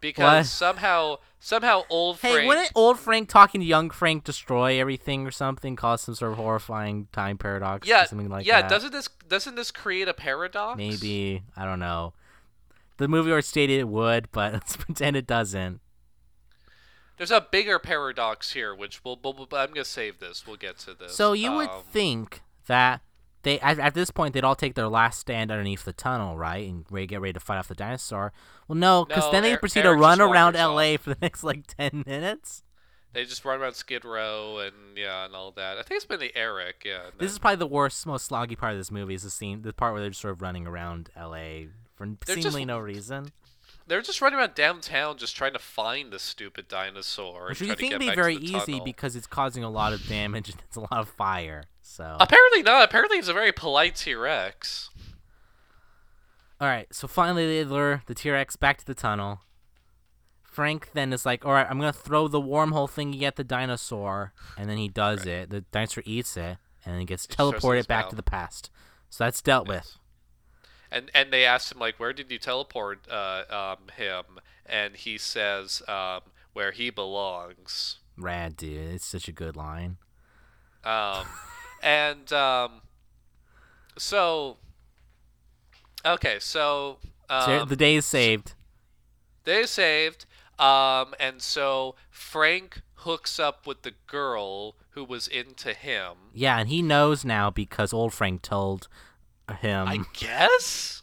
Speaker 3: Because
Speaker 2: What?
Speaker 3: somehow somehow old
Speaker 2: Hey,
Speaker 3: Frank
Speaker 2: wouldn't old Frank talking to young Frank destroy everything or something, cause some sort of horrifying time paradox
Speaker 3: yeah,
Speaker 2: or something like
Speaker 3: yeah,
Speaker 2: that?
Speaker 3: doesn't this doesn't this create a paradox?
Speaker 2: Maybe I don't know. The movie already stated it would, but let's pretend it doesn't.
Speaker 3: There's a bigger paradox here, which we'll, we'll, we'll- I'm gonna save this. We'll get to this.
Speaker 2: So you would
Speaker 3: Um,
Speaker 2: think that they at, at this point they'd all take their last stand underneath the tunnel, right, and ready, get ready to fight off the dinosaur. Well, no, because
Speaker 3: No,
Speaker 2: then they proceed
Speaker 3: Eric
Speaker 2: to run around L.A. for the next like ten minutes.
Speaker 3: they just run around Skid Row and yeah, and all that. I think it's been the Eric. Yeah.
Speaker 2: This is probably the worst, most sloggy part of this movie. Is the scene, the part where they're just sort of running around L.A. for
Speaker 3: They're
Speaker 2: seemingly
Speaker 3: just-
Speaker 2: no reason.
Speaker 3: They're just running around downtown, just trying to find the stupid dinosaur.
Speaker 2: Which you think would be very easy
Speaker 3: tunnel.
Speaker 2: because it's causing a lot of damage and it's a lot of fire. So
Speaker 3: Apparently not. Apparently he's a very polite T-Rex.
Speaker 2: All right, so finally they lure the T-Rex back to the tunnel. Frank then is like, "All right, I'm gonna throw the wormhole thingy at the dinosaur," and then he does it. The dinosaur eats it, and then gets
Speaker 3: It
Speaker 2: teleported back to the past. So that's dealt with.
Speaker 3: And and they asked him like, where did you teleport uh, um, him? And he says, um, where he belongs.
Speaker 2: Rad, dude. It's such a good line.
Speaker 3: Um, and um, so okay, so
Speaker 2: So
Speaker 3: um,
Speaker 2: the day is saved.
Speaker 3: Day is saved. Um, and so Frank hooks up with the girl who was into him.
Speaker 2: Yeah, and he knows now because old Frank told him.
Speaker 3: I guess.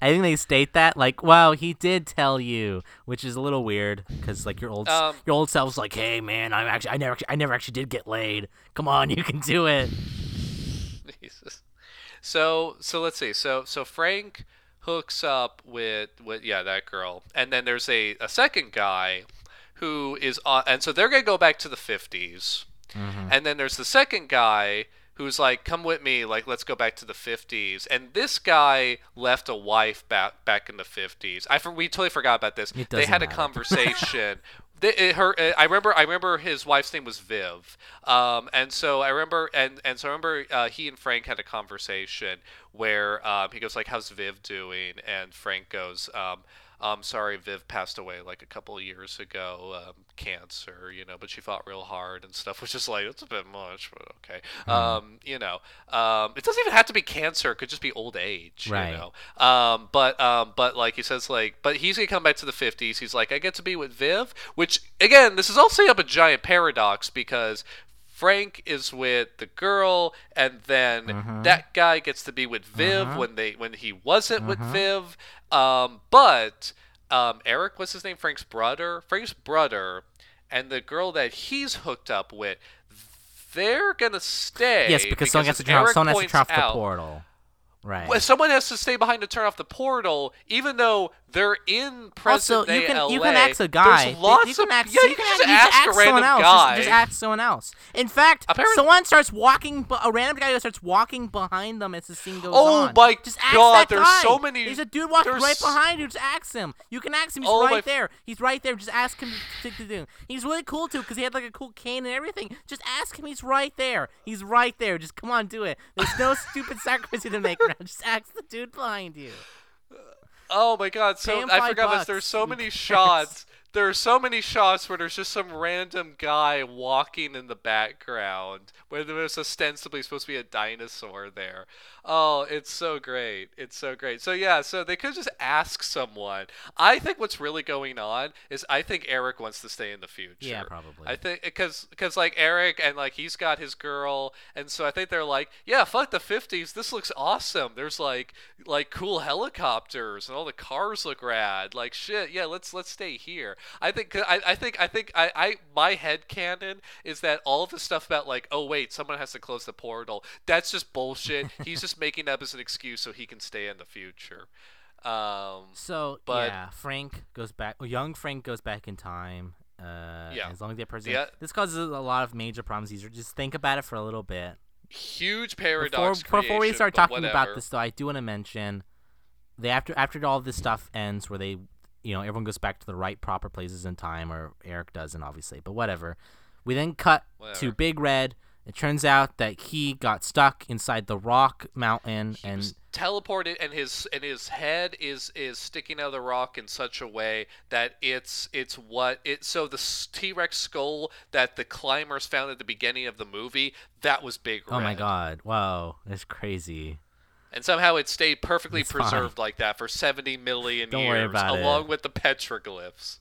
Speaker 2: I think they state that like, "Wow, he did tell you," which is a little weird because like your old
Speaker 3: Um,
Speaker 2: your old self's like, "Hey, man, I'm actually I never actually, I never actually did get laid. Come on, you can do it."
Speaker 3: Jesus. So so let's see. So so Frank hooks up with with yeah that girl, and then there's a a second guy who is on, and so they're gonna go back to the 50s, and then there's the second guy who's like, "Come with me, like let's go back to the 50s." And this guy left a wife back back in the 50s. I for, we totally forgot about this. They had a
Speaker 2: matter.
Speaker 3: conversation. They, her, uh, I remember. I remember his wife's name was Viv, um, and so I remember, and and so I remember uh, he and Frank had a conversation where um, he goes like, "How's Viv doing?" And Frank goes, um, "I'm sorry, Viv passed away like a couple of years ago, um, cancer, you know, but she fought real hard and stuff." Which is like it's a bit much, but okay, um, you know, um, it doesn't even have to be cancer; it could just be old age,
Speaker 2: Right.
Speaker 3: you know. Um, but um, but like he says, like, but he's gonna come back to the '50s. He's like, I get to be with Viv, which again, this is all setting up a giant paradox because Frank is with the girl, and then
Speaker 2: Mm-hmm.
Speaker 3: that guy gets to be with Viv when they when he wasn't with Viv. Um, but um, Eric, what's his name? Frank's brother. Frank's brother, and the girl that he's hooked up with. They're gonna stay.
Speaker 2: yes, because, someone has to turn
Speaker 3: Eric
Speaker 2: someone has to turn off the
Speaker 3: out-
Speaker 2: portal. Right.
Speaker 3: someone has to stay behind to turn off the portal, even though They're in present
Speaker 2: Also, you
Speaker 3: day
Speaker 2: can
Speaker 3: LA.
Speaker 2: you can ask a guy.
Speaker 3: There's lots
Speaker 2: you can
Speaker 3: of
Speaker 2: ask,
Speaker 3: yeah.
Speaker 2: you
Speaker 3: You
Speaker 2: can ask,
Speaker 3: just
Speaker 2: you
Speaker 3: ask
Speaker 2: someone else. Just, just ask someone else. In fact,
Speaker 3: Apparent-
Speaker 2: someone starts walking. A random guy starts walking behind them as the scene goes
Speaker 3: Oh
Speaker 2: on.
Speaker 3: my
Speaker 2: just ask
Speaker 3: God,
Speaker 2: that
Speaker 3: there's
Speaker 2: guy.
Speaker 3: so many-
Speaker 2: There's a dude walking right behind you. Just ask him. You can ask him. He's
Speaker 3: Oh my
Speaker 2: right
Speaker 3: f-
Speaker 2: there. He's right there. Just ask him to, to do. He's really cool too because he had like a cool cane and everything. Just ask him. He's right there. He's right there. Just come on, do it. There's no stupid sacrifice to make around. Just ask the dude behind you.
Speaker 3: Oh my god! So
Speaker 2: him
Speaker 3: I forgot this. There's so many shots. There are so many shots where there's just some random guy walking in the background where there's ostensibly supposed to be a dinosaur there. Oh, it's so great! It's so great. So yeah, so they could just ask someone. I think what's really going on is I think Eric wants to stay in the future.
Speaker 2: Yeah, probably.
Speaker 3: I think because because like Eric and like he's got his girl, and so I think they're like, yeah, fuck the '50s. This looks awesome. There's like like cool helicopters and all the cars look rad. Like shit, yeah. Let's let's stay here. I think I, I think I think I, I my head canon is that all of the stuff about like oh wait someone has to close the portal. That's just bullshit. he's just making up as an excuse so he can stay in the future. Um,
Speaker 2: So
Speaker 3: But-
Speaker 2: yeah, Frank goes back. Young Frank goes back in time. Uh,
Speaker 3: Yeah.
Speaker 2: As long as they person,
Speaker 3: Yeah.
Speaker 2: this causes a lot of major problems. These are just think about it for a little bit.
Speaker 3: huge
Speaker 2: Before,
Speaker 3: paradox.
Speaker 2: before we start talking about this, though, I do want to mention they after after all this stuff ends, where they, you know, everyone goes back to the right proper places in time, or Eric doesn't, obviously, but whatever. We then cut to Big Red. It turns out that he got stuck inside the rock mountain,
Speaker 3: He
Speaker 2: and
Speaker 3: teleported and his and his head is is sticking out of the rock in such a way that it's it's what it so the T Rex skull that the climbers found at the beginning of the movie that was big Red.
Speaker 2: oh my god, wow, that's crazy.
Speaker 3: And somehow it stayed perfectly
Speaker 2: It's fine.
Speaker 3: preserved like that for 70 million
Speaker 2: Don't
Speaker 3: years
Speaker 2: about it.
Speaker 3: along with the petroglyphs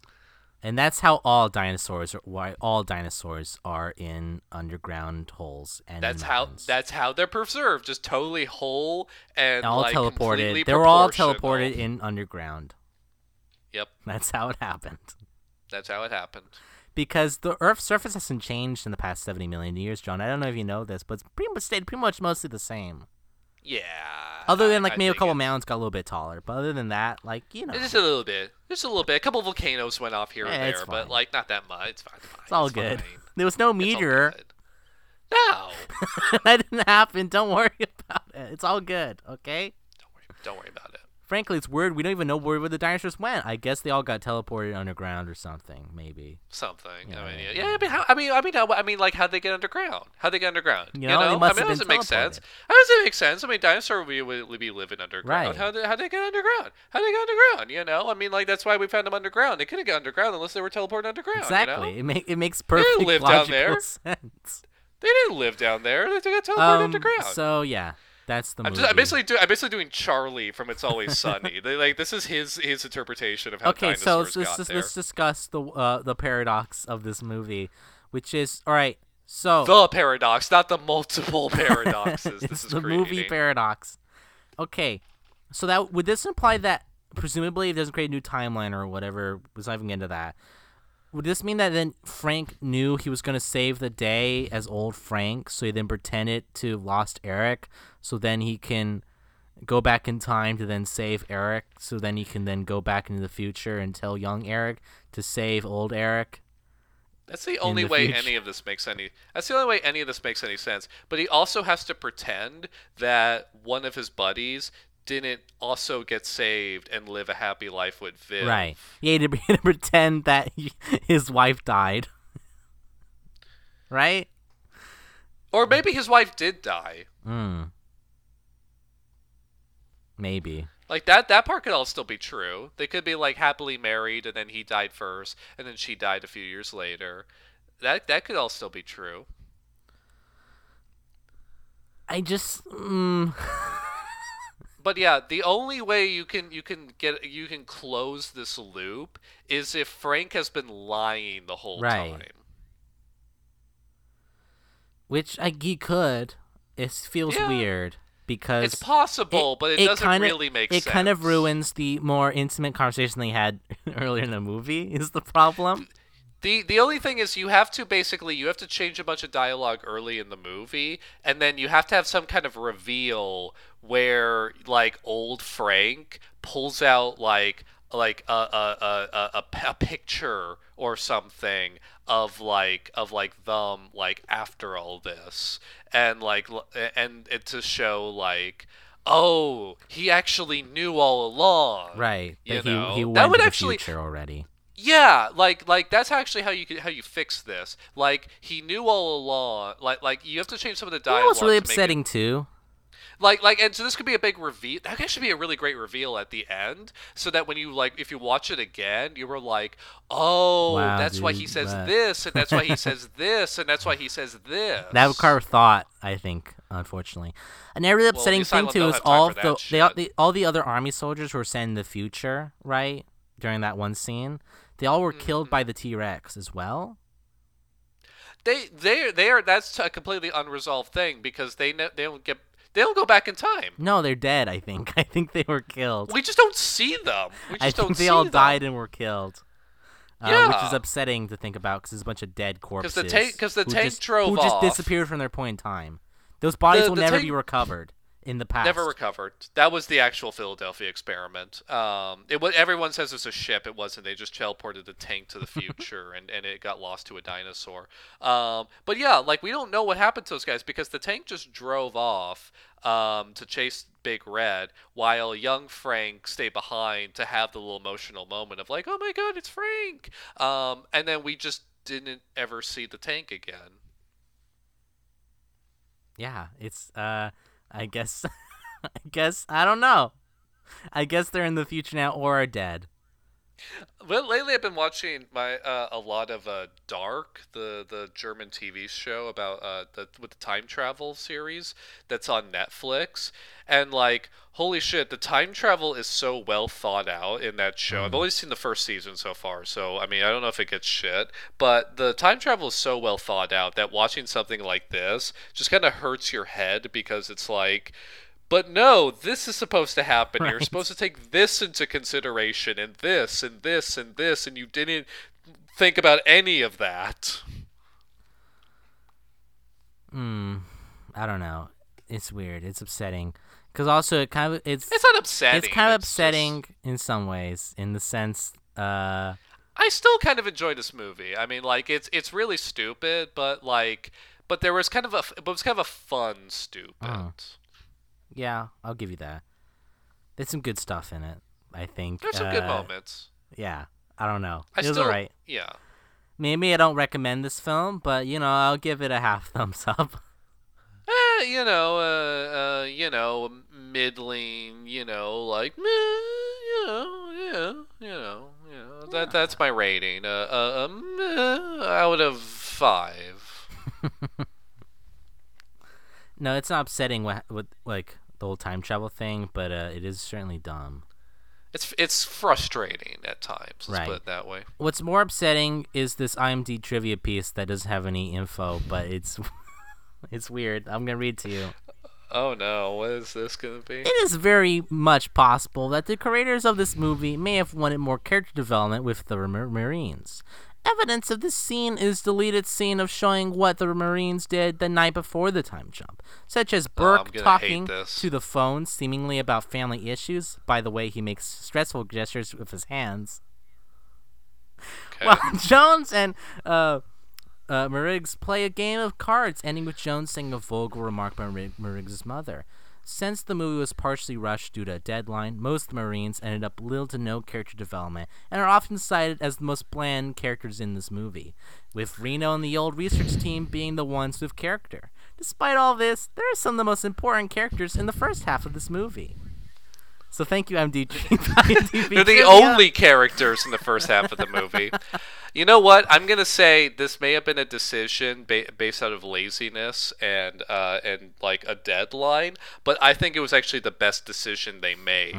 Speaker 2: And that's how all dinosaurs, are, why all dinosaurs are in underground holes and
Speaker 3: that's how that's how they're preserved just totally whole and
Speaker 2: all
Speaker 3: like completely
Speaker 2: teleported. They were all teleported in underground.
Speaker 3: yep
Speaker 2: That's how it happened.
Speaker 3: that's how it happened
Speaker 2: Because the Earth's surface hasn't changed in the past 70 million years, John. I don't know if you know this, but it's pretty much stayed pretty much mostly the same.
Speaker 3: Yeah
Speaker 2: Other than like
Speaker 3: I
Speaker 2: maybe a couple
Speaker 3: it's-
Speaker 2: mountains got a little bit taller, but other than that, like you know,
Speaker 3: Just a little bit. Just a little bit. A couple volcanoes went off here
Speaker 2: Yeah,
Speaker 3: and there, but like not that much. It's fine. It's, fine.
Speaker 2: it's all
Speaker 3: it's
Speaker 2: good.
Speaker 3: fine.
Speaker 2: There was no meteor.
Speaker 3: No.
Speaker 2: that didn't happen. Don't worry about it. It's all good. Okay.
Speaker 3: don't worry. Don't worry about it.
Speaker 2: Frankly, it's weird. We don't even know where, where the dinosaurs went. I guess they all got teleported underground or something. Maybe.
Speaker 3: Something. I mean,
Speaker 2: yeah,
Speaker 3: yeah. I mean, how, I mean, I mean, how, I mean, like, how'd they get underground? How'd they get underground?
Speaker 2: You know, they
Speaker 3: know?
Speaker 2: must
Speaker 3: I mean, doesn't make sense. How does it make sense? I mean, dinosaur would be, would be living underground.
Speaker 2: Right.
Speaker 3: How did how they get underground? How they get underground? You know, I mean, like that's why we found them underground. They couldn't get underground unless they were teleported underground.
Speaker 2: Exactly.
Speaker 3: You know?
Speaker 2: It, make, it makes perfect
Speaker 3: live down there.
Speaker 2: sense.
Speaker 3: They didn't live down there. They got teleported
Speaker 2: Um,
Speaker 3: underground.
Speaker 2: so yeah, that's the
Speaker 3: I'm, just, I'm basically do, I'm basically doing Charlie from It's Always Sunny. they, like this is his his interpretation of how
Speaker 2: okay, so
Speaker 3: dinosaurs
Speaker 2: let's, let's,
Speaker 3: got
Speaker 2: just-
Speaker 3: there.
Speaker 2: let's discuss the uh, the paradox of this movie, which is all right. So
Speaker 3: The paradox, not the multiple paradoxes. this is
Speaker 2: the
Speaker 3: creating.
Speaker 2: movie paradox. Okay, so that would this imply that presumably it doesn't create a new timeline or whatever? Was not even into that. Would this mean that then Frank knew he was going to save the day as old Frank, so he then pretended to lost Eric, so then he can go back in time to then save Eric, so then he can then go back into the future and tell young Eric to save old Eric?
Speaker 3: That's the only
Speaker 2: the
Speaker 3: way
Speaker 2: future.
Speaker 3: any of this makes any. That's the only way any of this makes any sense. But he also has to pretend that one of his buddies didn't also get saved and live a happy life with Viv.
Speaker 2: Right. Yeah, to, to pretend that he, his wife died. right?
Speaker 3: Or maybe his wife did die.
Speaker 2: Hmm. Maybe.
Speaker 3: Like that that part could all still be true. They could be like happily married and then he died first and then she died a few years later. That that could all still be true.
Speaker 2: I just. Mm,
Speaker 3: But yeah, the only way you can you can get you can close this loop is if Frank has been lying the whole
Speaker 2: Right.
Speaker 3: time.
Speaker 2: which I, he could. It feels
Speaker 3: Yeah.
Speaker 2: weird because.
Speaker 3: It's possible, but it, doesn't
Speaker 2: kinda,
Speaker 3: really make sense.
Speaker 2: it
Speaker 3: sense.
Speaker 2: kind of ruins the more intimate conversation they had earlier in the movie. Is the problem?
Speaker 3: The the only thing is you have to basically you have to change a bunch of dialogue early in the movie and then you have to have some kind of reveal where like old Frank pulls out like like a a, a, a, a picture or something of like of like them like after all this and like and it to show like oh he actually knew all along
Speaker 2: Right.
Speaker 3: you
Speaker 2: But he,
Speaker 3: know
Speaker 2: he went
Speaker 3: that would actually
Speaker 2: already.
Speaker 3: yeah, like like that's actually how you could how you fix this. Like he knew all along. Like like you have to change some of the
Speaker 2: You
Speaker 3: dialogue.
Speaker 2: know what's really
Speaker 3: make it-
Speaker 2: upsetting too?
Speaker 3: Like like and so this could be a big reveal. That could actually be a really great reveal at the end, so that when you like if you watch it again, you were like, oh,
Speaker 2: Wow,
Speaker 3: that's why he says
Speaker 2: that-
Speaker 3: this, and that's why he says this, and that's why he says this.
Speaker 2: That would carve thought, I think, unfortunately. Another really
Speaker 3: Well,
Speaker 2: upsetting thing too is all the, they, all the all the other army soldiers who were sent in the future, right? During that one scene, they all were killed
Speaker 3: Mm-hmm.
Speaker 2: by the T Rex as well.
Speaker 3: They they they are that's a completely unresolved thing because they ne- they don't get they don't go back in time.
Speaker 2: No, they're dead. I think. I think they were killed.
Speaker 3: We just don't see them. We just
Speaker 2: I
Speaker 3: don't
Speaker 2: think they
Speaker 3: see
Speaker 2: all
Speaker 3: them.
Speaker 2: died and were killed. Uh, which is upsetting to think about because there's a bunch of dead corpses.
Speaker 3: the tank- 'cause the tank
Speaker 2: just,
Speaker 3: drove
Speaker 2: who just
Speaker 3: off.
Speaker 2: disappeared from their point in time. Those bodies
Speaker 3: The-
Speaker 2: will
Speaker 3: the
Speaker 2: never
Speaker 3: tank-
Speaker 2: be recovered in the past.
Speaker 3: Never recovered. That was the actual Philadelphia experiment. Um, it was everyone says it's a ship. It wasn't. They just teleported the tank to the future, and, and it got lost to a dinosaur. Um, but yeah, like we don't know what happened to those guys because the tank just drove off um, to chase Big Red, while young Frank stayed behind to have the little emotional moment of like, oh my god, it's Frank. Um, and then we just didn't ever see the tank again.
Speaker 2: Yeah, it's uh I guess I guess I don't know. I guess they're in the future now or are dead.
Speaker 3: Well, lately I've been watching my uh, a lot of uh, Dark, the the German TV show about uh, the with the time travel series that's on Netflix, and like holy shit, the time travel is so well thought out in that show. I've only seen the first season so far, so I mean I don't know if it gets shit, but the time travel is so well thought out that watching something like this just kind of hurts your head because it's like. But no, this is supposed to happen. You're supposed to take this into consideration, and this, and this, and this, and you didn't think about any of that.
Speaker 2: Hmm. I don't know. It's weird. It's upsetting. Cuz also it kind of it's
Speaker 3: It's not upsetting.
Speaker 2: it's kind of
Speaker 3: just-
Speaker 2: upsetting in some ways in the sense uh
Speaker 3: I still kind of enjoy this movie. I mean, like it's it's really stupid, but like, but there was kind of a, but it was kind of a fun stupid.
Speaker 2: Oh. Yeah, I'll give you that. There's some good stuff in it, I think.
Speaker 3: There's some good
Speaker 2: Uh,
Speaker 3: moments.
Speaker 2: Yeah. I don't know.
Speaker 3: I
Speaker 2: it was
Speaker 3: still,
Speaker 2: alright.
Speaker 3: yeah.
Speaker 2: Maybe I don't recommend this film, but you know, I'll give it a half thumbs up.
Speaker 3: Eh, you know, uh, uh, you know, middling, you know, like, meh, you know, yeah, you know, you know, that that's my rating. Uh, uh, um, eh, out of five.
Speaker 2: No, it's not upsetting with, with like the whole time travel thing, but uh, it is certainly dumb.
Speaker 3: It's it's frustrating at times. Let's
Speaker 2: Right.
Speaker 3: put it that way.
Speaker 2: What's more upsetting is this IMD trivia piece that doesn't have any info, but it's it's weird. I'm gonna read to you.
Speaker 3: Oh no, what is this gonna be?
Speaker 2: It is very much possible that the creators of this movie may have wanted more character development with the Marines. Evidence of this scene is deleted scene of showing what the Marines did the night before the time jump, such as
Speaker 3: Oh,
Speaker 2: Burke
Speaker 3: gonna
Speaker 2: talking to the phone seemingly about family issues. By the way, he makes stressful gestures with his hands.
Speaker 3: Okay.
Speaker 2: While Jones and uh, uh, Meriggs play a game of cards, ending with Jones saying a vulgar remark by Mer- mother. Since the movie was partially rushed due to a deadline, most Marines ended up little to no character development and are often cited as the most bland characters in this movie, with Reno and the old research team being the ones with character. Despite all this, there are some of the most important characters in the first half of this movie. So thank you, MD. IMDb
Speaker 3: They're the only characters in the first half of the movie. You know what? I'm gonna say this may have been a decision ba- based out of laziness and uh, and like a deadline, but I think it was actually the best decision they made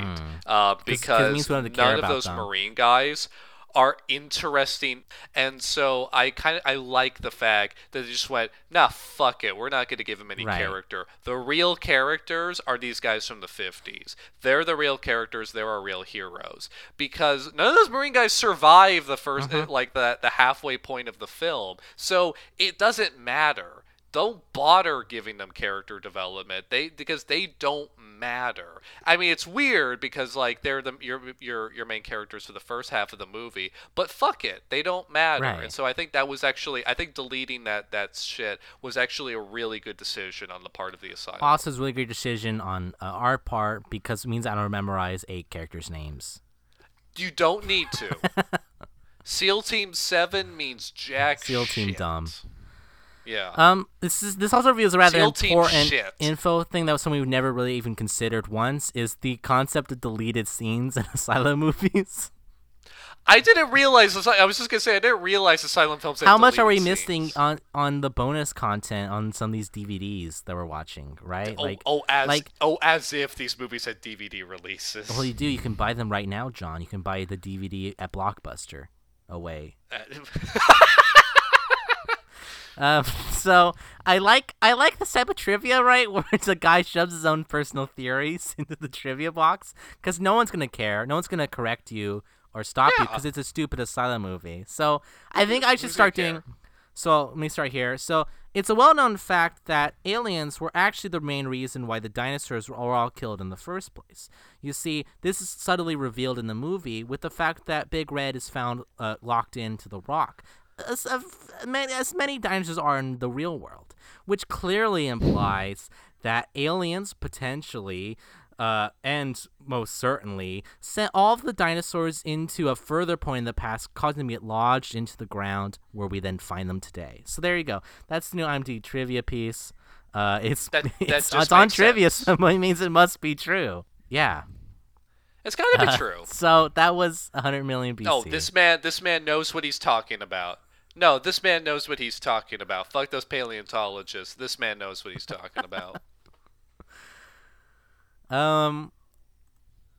Speaker 3: uh.
Speaker 2: 'cause it
Speaker 3: because
Speaker 2: means we don't have to care
Speaker 3: none of those
Speaker 2: them.
Speaker 3: Marine guys are interesting, and so I kind of I like the fact that they just went, nah, fuck it, we're not going to give him any
Speaker 2: Right.
Speaker 3: character. The real characters are these guys from the 50s. They're the real characters. They're our real heroes because none of those Marine guys survive the 1st
Speaker 2: Uh-huh.
Speaker 3: like the the halfway point of the film. So it doesn't matter. Don't bother giving them character development. They because they don't matter. I mean, it's weird because like they're the your your your main characters for the first half of the movie, but fuck it, they don't matter.
Speaker 2: Right.
Speaker 3: And so I think that was actually I think deleting that that shit was actually a really good decision on the part of the Asylum.
Speaker 2: Also, it's a really good decision on uh, our part because it means I don't memorize eight characters' names.
Speaker 3: You don't need to. SEAL Team Seven means jack.
Speaker 2: SEAL Team
Speaker 3: shit.
Speaker 2: dumb.
Speaker 3: Yeah.
Speaker 2: Um, this is this also reveals a rather
Speaker 3: SEAL
Speaker 2: important
Speaker 3: shit.
Speaker 2: info thing that was something we've never really even considered once is the concept of deleted scenes in Asylum movies.
Speaker 3: I didn't realize. I was just gonna say I didn't realize Asylum films. had
Speaker 2: How much are we
Speaker 3: deleted
Speaker 2: missing on on the bonus content on some of these DVDs that we're watching? Right?
Speaker 3: Oh,
Speaker 2: like,
Speaker 3: oh, as
Speaker 2: like
Speaker 3: oh, as if these movies had DVD releases.
Speaker 2: well, you do. You can buy them right now, John. You can buy the DVD at Blockbuster. Away. Um, so I like I like this type of trivia, right? Where it's a guy shoves his own personal theories into the trivia box because no one's gonna care, no one's gonna correct you or stop you because it's a stupid Asylum movie. So I think I should start doing. So let me start here. So it's a well-known fact that aliens were actually the main reason why the dinosaurs were all killed in the first place. You see, this is subtly revealed in the movie with the fact that Big Red is found uh, locked into the rock, as, many, as many dinosaurs are in the real world, which clearly implies that aliens potentially. Uh, and most certainly sent all of the dinosaurs into a further point in the past, causing them to get lodged into the ground, where we then find them today. So there you go. That's the new IMDb trivia piece. Uh, it's
Speaker 3: That- that
Speaker 2: it's,
Speaker 3: just
Speaker 2: it's on
Speaker 3: makes
Speaker 2: trivia, so it means it must be true. Yeah.
Speaker 3: It's gotta be true.
Speaker 2: So that was 100 million BC.
Speaker 3: Oh, this man, this man knows what he's talking about. No, this man knows what he's talking about. Fuck those paleontologists. This man knows what he's talking about.
Speaker 2: Um.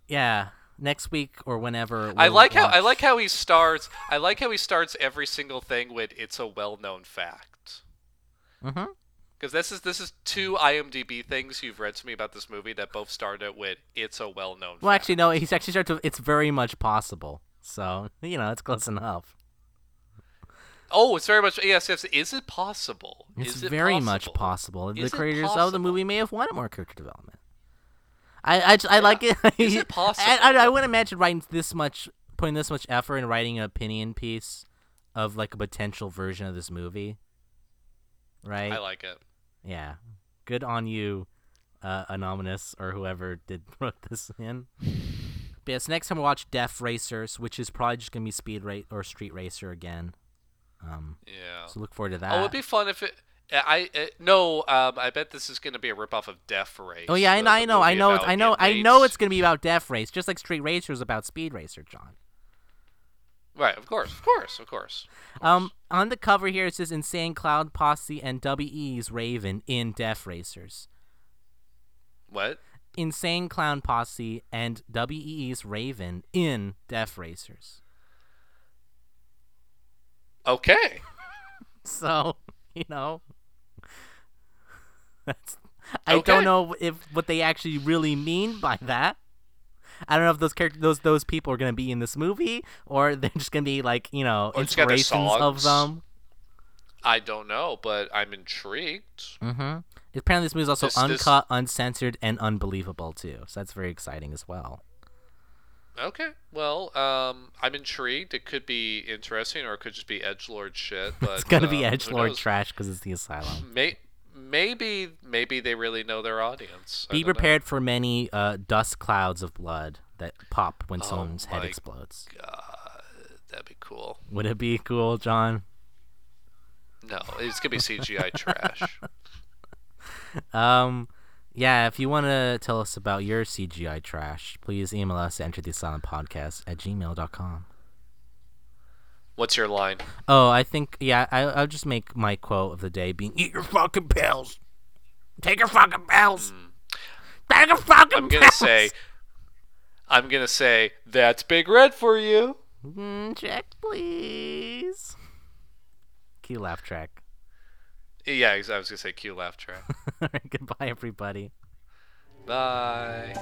Speaker 2: Yeah. Next week or whenever.
Speaker 3: I
Speaker 2: we'll
Speaker 3: like how I like how he starts. I like how he starts every single thing with "It's a well-known fact."
Speaker 2: Mhm.
Speaker 3: Because this is this is two IMDb things you've read to me about this movie that both started with "It's a well-known."
Speaker 2: Well,
Speaker 3: fact.
Speaker 2: actually, no. He's actually started. To, it's very much possible. So you know, it's close enough.
Speaker 3: Oh, it's very much yes, yes. Is it possible?
Speaker 2: It's
Speaker 3: is it
Speaker 2: very
Speaker 3: possible?
Speaker 2: much possible.
Speaker 3: Is
Speaker 2: the creators of the movie may have wanted more character development. I I, just- I like it.
Speaker 3: Is it possible?
Speaker 2: I, I, I wouldn't imagine writing this much, putting this much effort in writing an opinion piece of like a potential version of this movie. Right.
Speaker 3: I like it.
Speaker 2: Yeah. Good on you, uh, Anonymous or whoever did wrote this in. But yes, next time we watch Death Racers, which is probably just gonna be Speed Race or Street Racer again. Um,
Speaker 3: Yeah.
Speaker 2: so look forward to that.
Speaker 3: Oh, it'd be fun if it. I, I no. Um, I bet this is going to be a ripoff of Death Race.
Speaker 2: oh yeah, I
Speaker 3: the-
Speaker 2: know, I know, I know, it's,
Speaker 3: about
Speaker 2: I know, I know it's gonna be about Death Race, just like Street Racer is about Speed Racer, John.
Speaker 3: Right, of course, of course, of course.
Speaker 2: Um, on the cover here it says Insane Clown Posse and WE's Raven in Death Racers.
Speaker 3: What?
Speaker 2: Insane Clown Posse and WE's Raven in Death Racers.
Speaker 3: Okay.
Speaker 2: So, you know, that's. I
Speaker 3: Okay.
Speaker 2: don't know if what they actually really mean by that. I don't know if those characters, those those people are gonna be in this movie, or they're just gonna be like you know
Speaker 3: Or just got their
Speaker 2: inspirations of them.
Speaker 3: I don't know, but I'm intrigued.
Speaker 2: Mm-hmm. Apparently, this movie is also
Speaker 3: This- this-
Speaker 2: uncut, uncensored, and unbelievable too. So that's very exciting as well.
Speaker 3: Okay. Well, um, I'm intrigued. It could be interesting, or it could just be edge lord shit. But
Speaker 2: It's gonna be
Speaker 3: um,
Speaker 2: edge lord trash because it's the Asylum.
Speaker 3: May- maybe, maybe they really know their audience. I
Speaker 2: Be
Speaker 3: don't know.
Speaker 2: prepared for many uh, dust clouds of blood that pop when
Speaker 3: Oh
Speaker 2: someone's head explodes.
Speaker 3: God, that'd be cool.
Speaker 2: Would it be cool, John?
Speaker 3: No, it's gonna be CGI trash.
Speaker 2: Um, yeah, if you want to tell us about your CGI trash, please email us at enterthesilentpodcast at gmail.com.
Speaker 3: What's your line?
Speaker 2: Oh, I think, yeah, I, I'll just make my quote of the day being, eat your fucking pills. Take your fucking pills. Take your fucking.
Speaker 3: I'm gonna
Speaker 2: pills.
Speaker 3: say. I'm gonna say that's Big Red for you.
Speaker 2: Mm, check, please. Key laugh track.
Speaker 3: Yeah, I was gonna say cue laugh track.
Speaker 2: Goodbye, everybody.
Speaker 3: Bye.